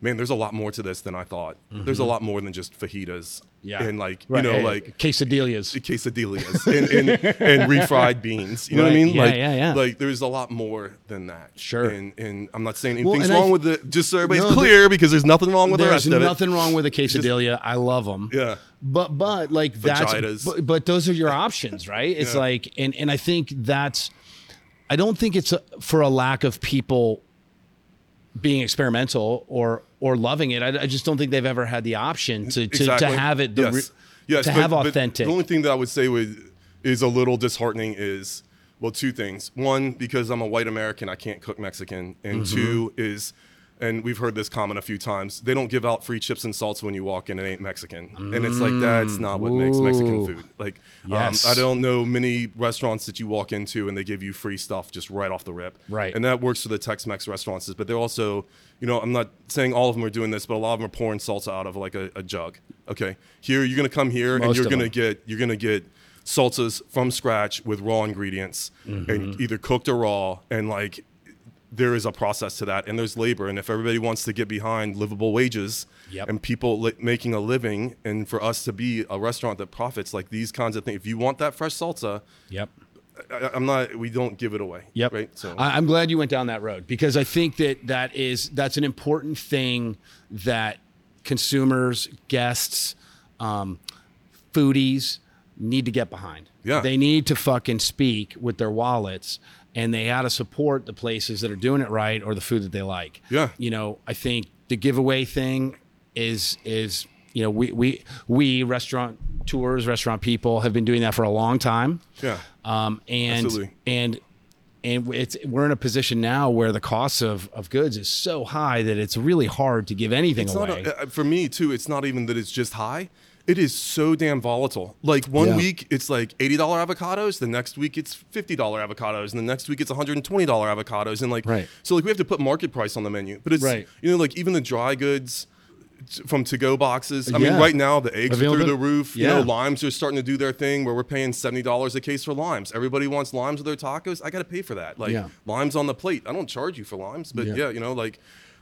man, there's a lot more to this than I thought. There's a mm-hmm. lot more than just fajitas. Yeah. And like, Right, you know, like quesadillas. quesadillas and, and, and refried beans. You know what I mean? yeah, like, yeah, yeah. like there's a lot more than that. Sure. And and I'm not saying Well, anything's I wrong th- with it. Just so everybody's No, there- clear, because there's nothing wrong with the rest of it. There's nothing wrong with a quesadilla. I love them. Yeah. But but like that's Vaginas. but, but those are your options, right? It's Yeah. like and and I think that's I don't think it's a, for a lack of people being experimental or or loving it. I, I just don't think they've ever had the option to to, Exactly. to have it the yes. yes, to but- have authentic. the only thing that I would say with is a little disheartening is well, two things. One, because I'm a white American, I can't cook Mexican, and Mm-hmm. two is. And we've heard this comment a few times. They don't give out free chips and salts when you walk in. It ain't Mexican, and it's like that's not what makes Mexican food. Like, Yes. um, I don't know many restaurants that you walk into and they give you free stuff just right off the rip. Right. And that works for the Tex-Mex restaurants, but they're also, you know, I'm not saying all of them are doing this, but a lot of them are pouring salsa out of like a, a jug. Okay, here you're gonna come here and you're gonna them. get you're gonna get salsas from scratch with raw ingredients Mm-hmm. and either cooked or raw, and like there is a process to that, and there's labor, and if everybody wants to get behind livable wages Yep. and people li- making a living, and for us to be a restaurant that profits like these kinds of things, if you want that fresh salsa, Yep. I, I'm not. We don't give it away. Yep. Right. So I, I'm glad you went down that road because I think that that is that's an important thing that consumers, guests, um, foodies need to get behind. Yeah. They need to fucking speak with their wallets and they ought to support the places that are doing it right or the food that they like. Yeah. You know, I think the giveaway thing is is you know we we we restaurant tours restaurant people have been doing that for a long time yeah. um, and Absolutely. and and it's we're in a position now where the cost of, of goods is so high that it's really hard to give anything It's away. not a, uh, for me too. It's not even that it's just high. It is so damn volatile. Like one Yeah. week it's like eighty dollar avocados, the next week it's fifty dollar avocados, and the next week it's one hundred and twenty dollar avocados, and like Right. so like we have to put market price on the menu. But it's Right. you know like even the dry goods, from to-go boxes. I mean, right now the eggs are through the roof. Yeah. You know, limes are starting to do their thing where we're paying seventy dollars a case for limes. Everybody wants limes with their tacos. I got to pay for that. Like Yeah. limes on the plate. I don't charge you for limes, but Yeah. yeah, you know, like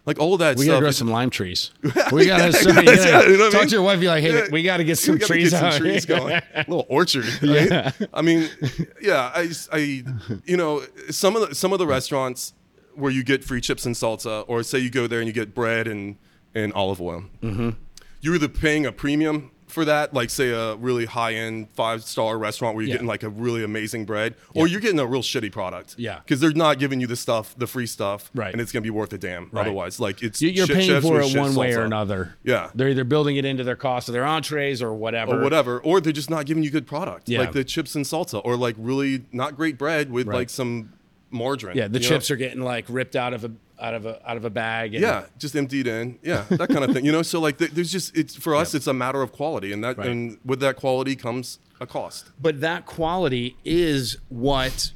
like all of that We stuff. gotta grow some lime trees. We gotta, Yeah, so, you guys, gotta yeah, you know what I talk mean? to your wife. Be like, hey, Yeah. we gotta get some gotta trees get some trees going. A little orchard. Right? I mean, yeah, I, I, you know, some of the some of the restaurants where you get free chips and salsa, or say you go there and you get bread and and olive oil. Mm-hmm. You're either paying a premium for that, like say a really high end five star restaurant where you're Yeah. getting like a really amazing bread, or you're getting a real shitty product. Yeah. because they're not giving you the stuff, the free stuff, Right. and it's gonna be worth a damn. Right. Otherwise, like it's You- You're shit paying for it one way or salsa. another. Yeah. They're either building it into their cost of their entrees or whatever. or whatever, or they're just not giving you good product, Yeah. like the chips and salsa, or like really not great bread with Right. like some margarine. Yeah, the you know? chips are getting like ripped out of a out of a out of a bag. And, yeah, just emptied in, yeah, that kind of thing. You know, so like there's just it's for us, it's a matter of quality, and that Right. and with that quality comes a cost. But that quality is what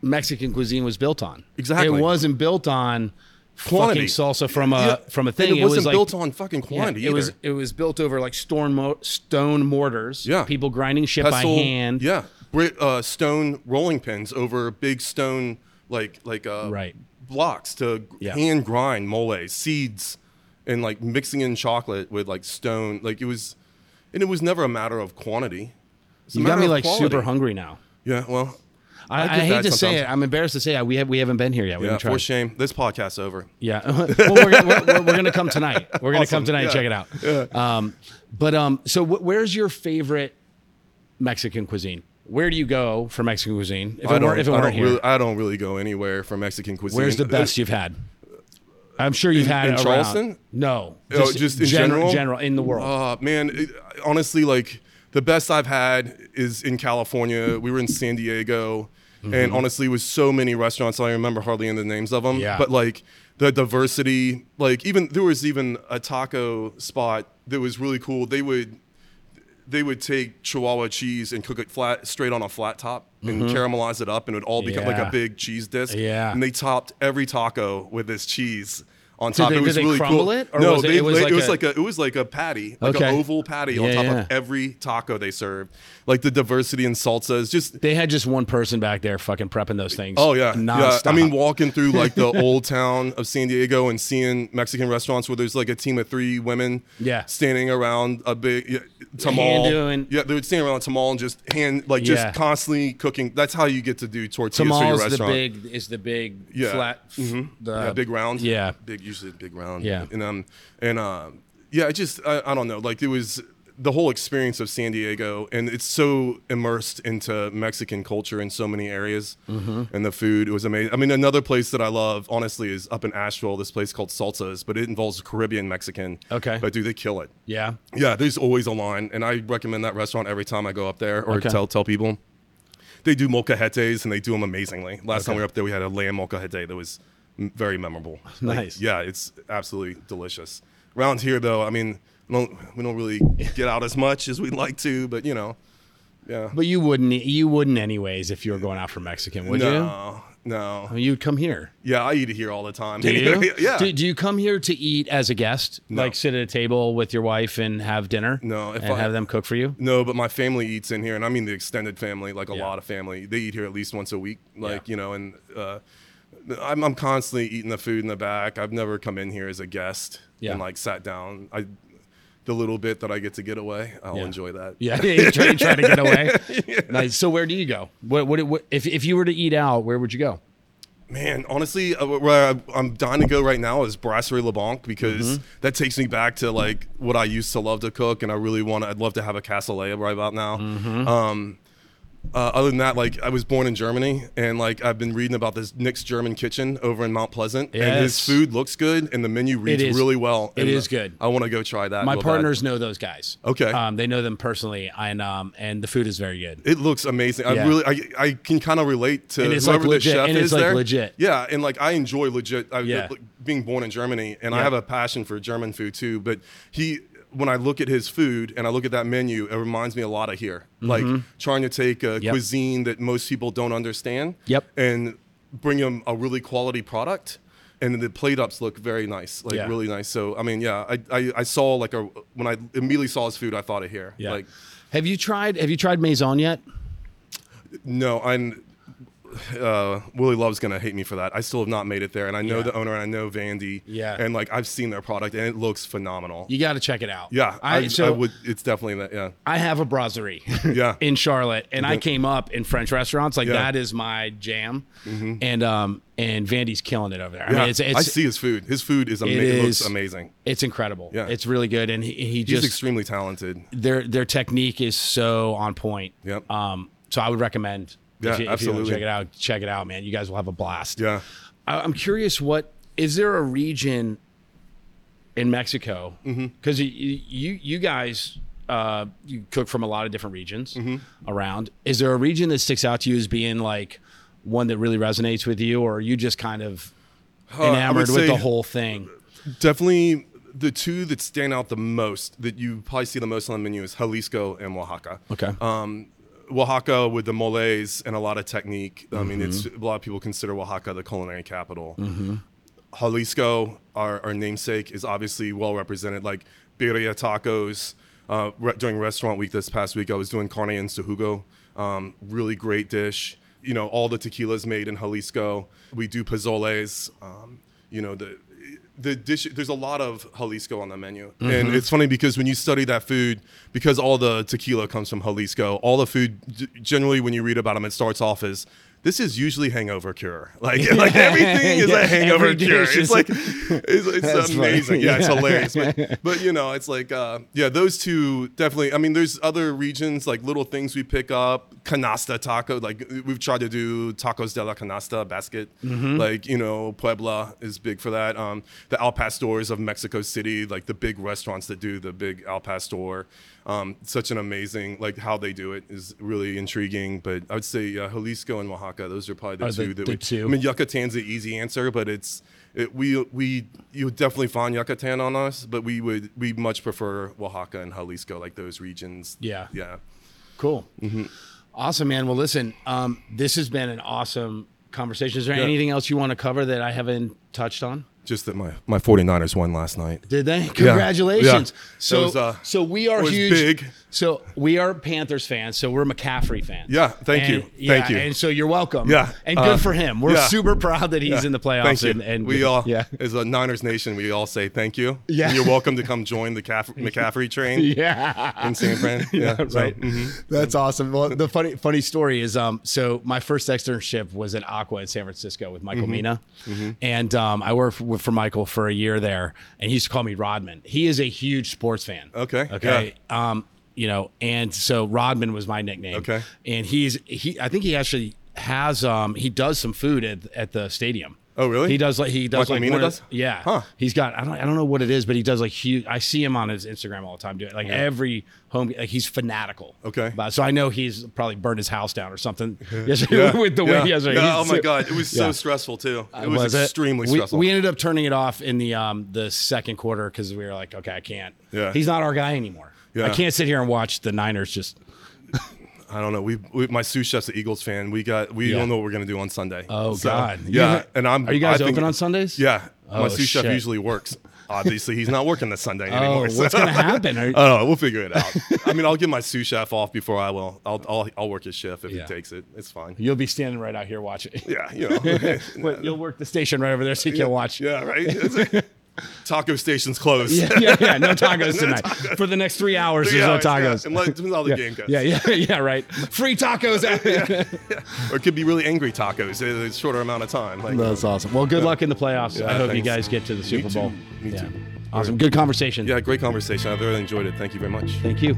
Mexican cuisine was built on. Exactly. It wasn't built on Quantity. fucking salsa from a Yeah, from a and thing. it wasn't was like, built on fucking Yeah, quantity. it was it was built over like stone mo- stone mortars. Yeah. people grinding shit pestle, by hand. Yeah, Brit, uh, stone rolling pins over big stone like like uh, Right. Blocks to Yeah. hand grind mole seeds and like mixing in chocolate with like stone. Like it was, and it was never a matter of quantity. You got me like quality. super hungry now. Yeah, well, I, I, get hate to say it. I'm embarrassed to say it. We have we haven't been here yet. We yeah. For shame, this podcast's over. Yeah. well, we're, gonna- we're, we're, gonna come tonight. We're gonna come tonight and check it out. Um, but um, so wh- where's your favorite Mexican cuisine? Where do you go for Mexican cuisine? If I it don't, weren't, if it I weren't don't here, really, I don't really go anywhere for Mexican cuisine. where's the Uh, best you've had? I'm sure you've In- had in it around. Charleston? No, Oh, just in general? general in the world. Uh, man, it, honestly, like the best I've had is in California. We were in San Diego, and honestly, it was so many restaurants. I remember hardly any of the names of them. Yeah. But like the diversity, like even there was even a taco spot that was really cool. They would they would take Chihuahua cheese and cook it flat straight on a flat top and mm-hmm. caramelize it up, and it would all become like a big cheese disc. Yeah. And they topped every taco with this cheese. On Did top, they- it did was really cool. it, or no, was it- they, it was it like was a- like a it was like a patty, like Okay. an oval patty on Yeah, top yeah. of every taco they served. Like the diversity in salsa is just they had just one person back there fucking prepping those things. Oh yeah, yeah. I mean, walking through like the old town of San Diego and seeing Mexican restaurants where there's like a team of three women, Yeah. standing around a big yeah, Hand tamal. doing- yeah, they would stand around a tamal and just hand like just Yeah. constantly cooking. That's how you get to do tortillas for your Tamal's the restaurant. big is the big Yeah. flat. Mhm. The, yeah, big round. Yeah. big usually big round. Yeah. and um and um yeah, it just I, I don't know. Like it was the whole experience of San Diego, and it's so immersed into Mexican culture in so many areas, Mm-hmm. and the food it was amazing. I mean, another place that I love, honestly, is up in Asheville. This place called Salsas, but it involves Caribbean Mexican. Okay. but do they kill it. Yeah. Yeah, there's always a line, and I recommend that restaurant every time I go up there or Okay. tell tell people. They do molcajetes, and they do them amazingly. Last time we were up there, we had a lamb molcajete that was very memorable. Like, Nice. yeah, it's absolutely delicious. Around here, though, I mean, don't, we don't really get out as much as we'd like to, but you know, yeah. But you wouldn't. You wouldn't anyways if you were going out for Mexican, would you? no, no. I mean, you'd come here. Yeah, I eat it here all the time. Do you? yeah. Do, do you come here to eat as a guest? No. Like sit at a table with your wife and have dinner? No, if and I- have them cook for you? No, but my family eats in here, and I mean the extended family, like a Yeah. lot of family. They eat here at least once a week, like Yeah. you know, and uh, I'm, I'm constantly eating the food in the back. I've never come in here as a guest Yeah. and like sat down. I, the little bit that I get to get away, I'll Yeah. enjoy that. Yeah, you try, you try to get away. Nice. So where do you go? What, what, what if if you were to eat out? Where would you go? Man, honestly, uh, where I- I'm dying to go right now is Brasserie La Banque because Mm-hmm. that takes me back to like what I used to love to cook, and I really want to. I'd love to have a cassoulet right about now. Mm-hmm. Um, uh, other than that, like I was born in Germany, and like I've been reading about this Nick's German Kitchen over in Mount Pleasant, and his food looks good, and the menu reads really well. It is is good. I want to go try that. My real bad. partners know those guys. Okay. Um, they know them personally, and um, and the food is very good. It looks amazing. I really, I, I can kind of relate to And it's, like, whoever legit- the chef and it's, is like, there. legit. Yeah, and like I enjoy legit. I, Yeah. being born in Germany, and I have a passion for German food too. But he, when I look at his food and I look at that menu, it reminds me a lot of here. Like trying to take a Mm-hmm. Yep. cuisine that most people don't understand. Yep. And bring them a really quality product. and the plate ups look very nice, like Yeah. really nice. So I mean, yeah, I, I I saw like a when I immediately saw his food, I thought of here. Yeah. Like have you tried Have you tried Maison yet? no, I'm. Uh, Willie Love's gonna hate me for that. I still have not made it there, and I know Yeah. the owner, and I know Vandy, Yeah. and like I've seen their product, and it looks phenomenal. You got to check it out. yeah, I, I, so I would. It's definitely that. Yeah, I have a brasserie Yeah. in Charlotte, and I Mhm. came up in French restaurants. Like Yeah. Mm-hmm. that is my jam, and um and Vandy's killing it over there. I yeah. mean, it's I see his food. His food is it amazing. It looks amazing. it's incredible. Yeah. it's really good, and he, he He's just extremely talented. their their technique is so on point. Yep. Um, so I would recommend. Yeah, if you, if you want absolutely. to check it out, check it out, man. You guys will have a blast. Yeah. I, I'm curious, what is there a region in Mexico? Mm-hmm. Because you, you you guys uh, you cook from a lot of different regions Mm-hmm. around. Is there a region that sticks out to you as being like one that really resonates with you, or are you just kind of Uh, enamored with the whole thing? Definitely the two that stand out the most that you probably see the most on the menu is Jalisco and Oaxaca. Okay. Um, Oaxaca with the moles and a lot of technique. I mean, it's Mm-hmm. a lot of people consider Oaxaca the culinary capital. Jalisco, our, our namesake, is obviously well represented. Like birria tacos. Uh, re- during restaurant week this past week, I was doing carne en su jugo. Um, really great dish. You know, all the tequilas made in Jalisco. We do pozoles. Um, you know, the the dish. There's a lot of Jalisco on the menu, and mm-hmm. it's funny because when you study that food, because all the tequila comes from Jalisco, all the food generally when you read about them, it starts off as this is usually hangover cure. Like like everything is Yeah, a hangover cure. It's like it's, it's funny. amazing. Yeah, it's hilarious. But, but you know, it's like uh, yeah, those two definitely. I mean, there's other regions like little things we pick up. Canasta taco, like we've tried to do tacos de la canasta basket. Mm-hmm. Like you know, Puebla is big for that. Um, the Al Pastors of Mexico City, like the big restaurants that do the big Al Pastor. Um, such an amazing like how they do it is really intriguing. But I would say yeah, Jalisco and Oaxaca, those are probably the Are the- two that the we. two? I mean, Yucatan's the easy answer, but it's it, we we you would definitely find Yucatan on us, but we would we much prefer Oaxaca and Jalisco, like those regions. Yeah. yeah. Cool. Mm-hmm. Awesome, man. Well, listen, um, this has been an awesome conversation. Is there Yeah. anything else you want to cover that I haven't touched on? Just that my my 49ers won last night. Did they? Congratulations. Yeah. So, was, uh, so we are huge. big. So we are Panthers fans. So we're McCaffrey fans. Yeah, thank And- you. yeah, Thank you. And so you're welcome. Yeah, And good uh, for him. We're yeah. super proud that he's Yeah. in the playoffs. Thank you. And, and we all, yeah. as a Niners nation, we all say thank you. Yeah. And you're welcome to come join the Caff- McCaffrey train Yeah. in San Fran. Yeah, so, right. mhm. That's awesome. Well, the funny funny story is, um, so my first externship was at Aqua in San Francisco with Michael Mina, and um, I worked for, for Michael for a year there, and he used to call me Rodman. He is a huge sports fan. Okay, Okay. Um, you know, and so Rodman was my nickname. Okay. And he's he. I think he actually has um he does some food at at the stadium. Oh, really? He does like he does like Mina one of- yeah. Huh. He's got I don't I don't know what it is, but he does like huge. I see him on his Instagram all the time doing like every home like he's fanatical. Okay. About, so I know he's probably burned his house down or something. yesterday Yeah. with the yeah. way yesterday. Yeah, oh my god, it was Yeah. so stressful too. It Uh, was, extremely we, stressful. We ended up turning it off in the um the second quarter because we were like, okay, I can't. Yeah. He's not our guy anymore. Yeah. I can't sit here and watch the Niners just. I don't know. We, we my sous chef's an Eagles fan. We got we Yeah. don't know what we're gonna do on Sunday. Oh God. Yeah, and I'm. Are you guys I think- open on Sundays? Yeah, Oh, my sous chef shit. usually works. Obviously, he's not working this Sunday Oh, anymore. so- what's gonna happen? Are- I don't know. We'll figure it out. I mean, I'll give my sous chef off before I will. I'll I'll, I'll work his shift if Yeah. he takes it. It's fine. You'll be standing right out here watching. Yeah, you know. Wait, You'll work the station right over there so you can watch. yeah, right. It's taco station's closed. yeah, yeah, yeah. No tacos tonight. For the next three hours, there's no Yeah, yeah. tacos. And let, depends how the yeah. game goes. yeah, yeah, yeah, right. Free tacos. Or it could be really angry tacos in a shorter amount of time. Like, That's awesome. Well, good luck in the playoffs. Yeah, I hope you guys get to the Super too. Bowl. Me Yeah. too. Awesome. Good conversation. yeah, great conversation. I really enjoyed it. Thank you very much. Thank you.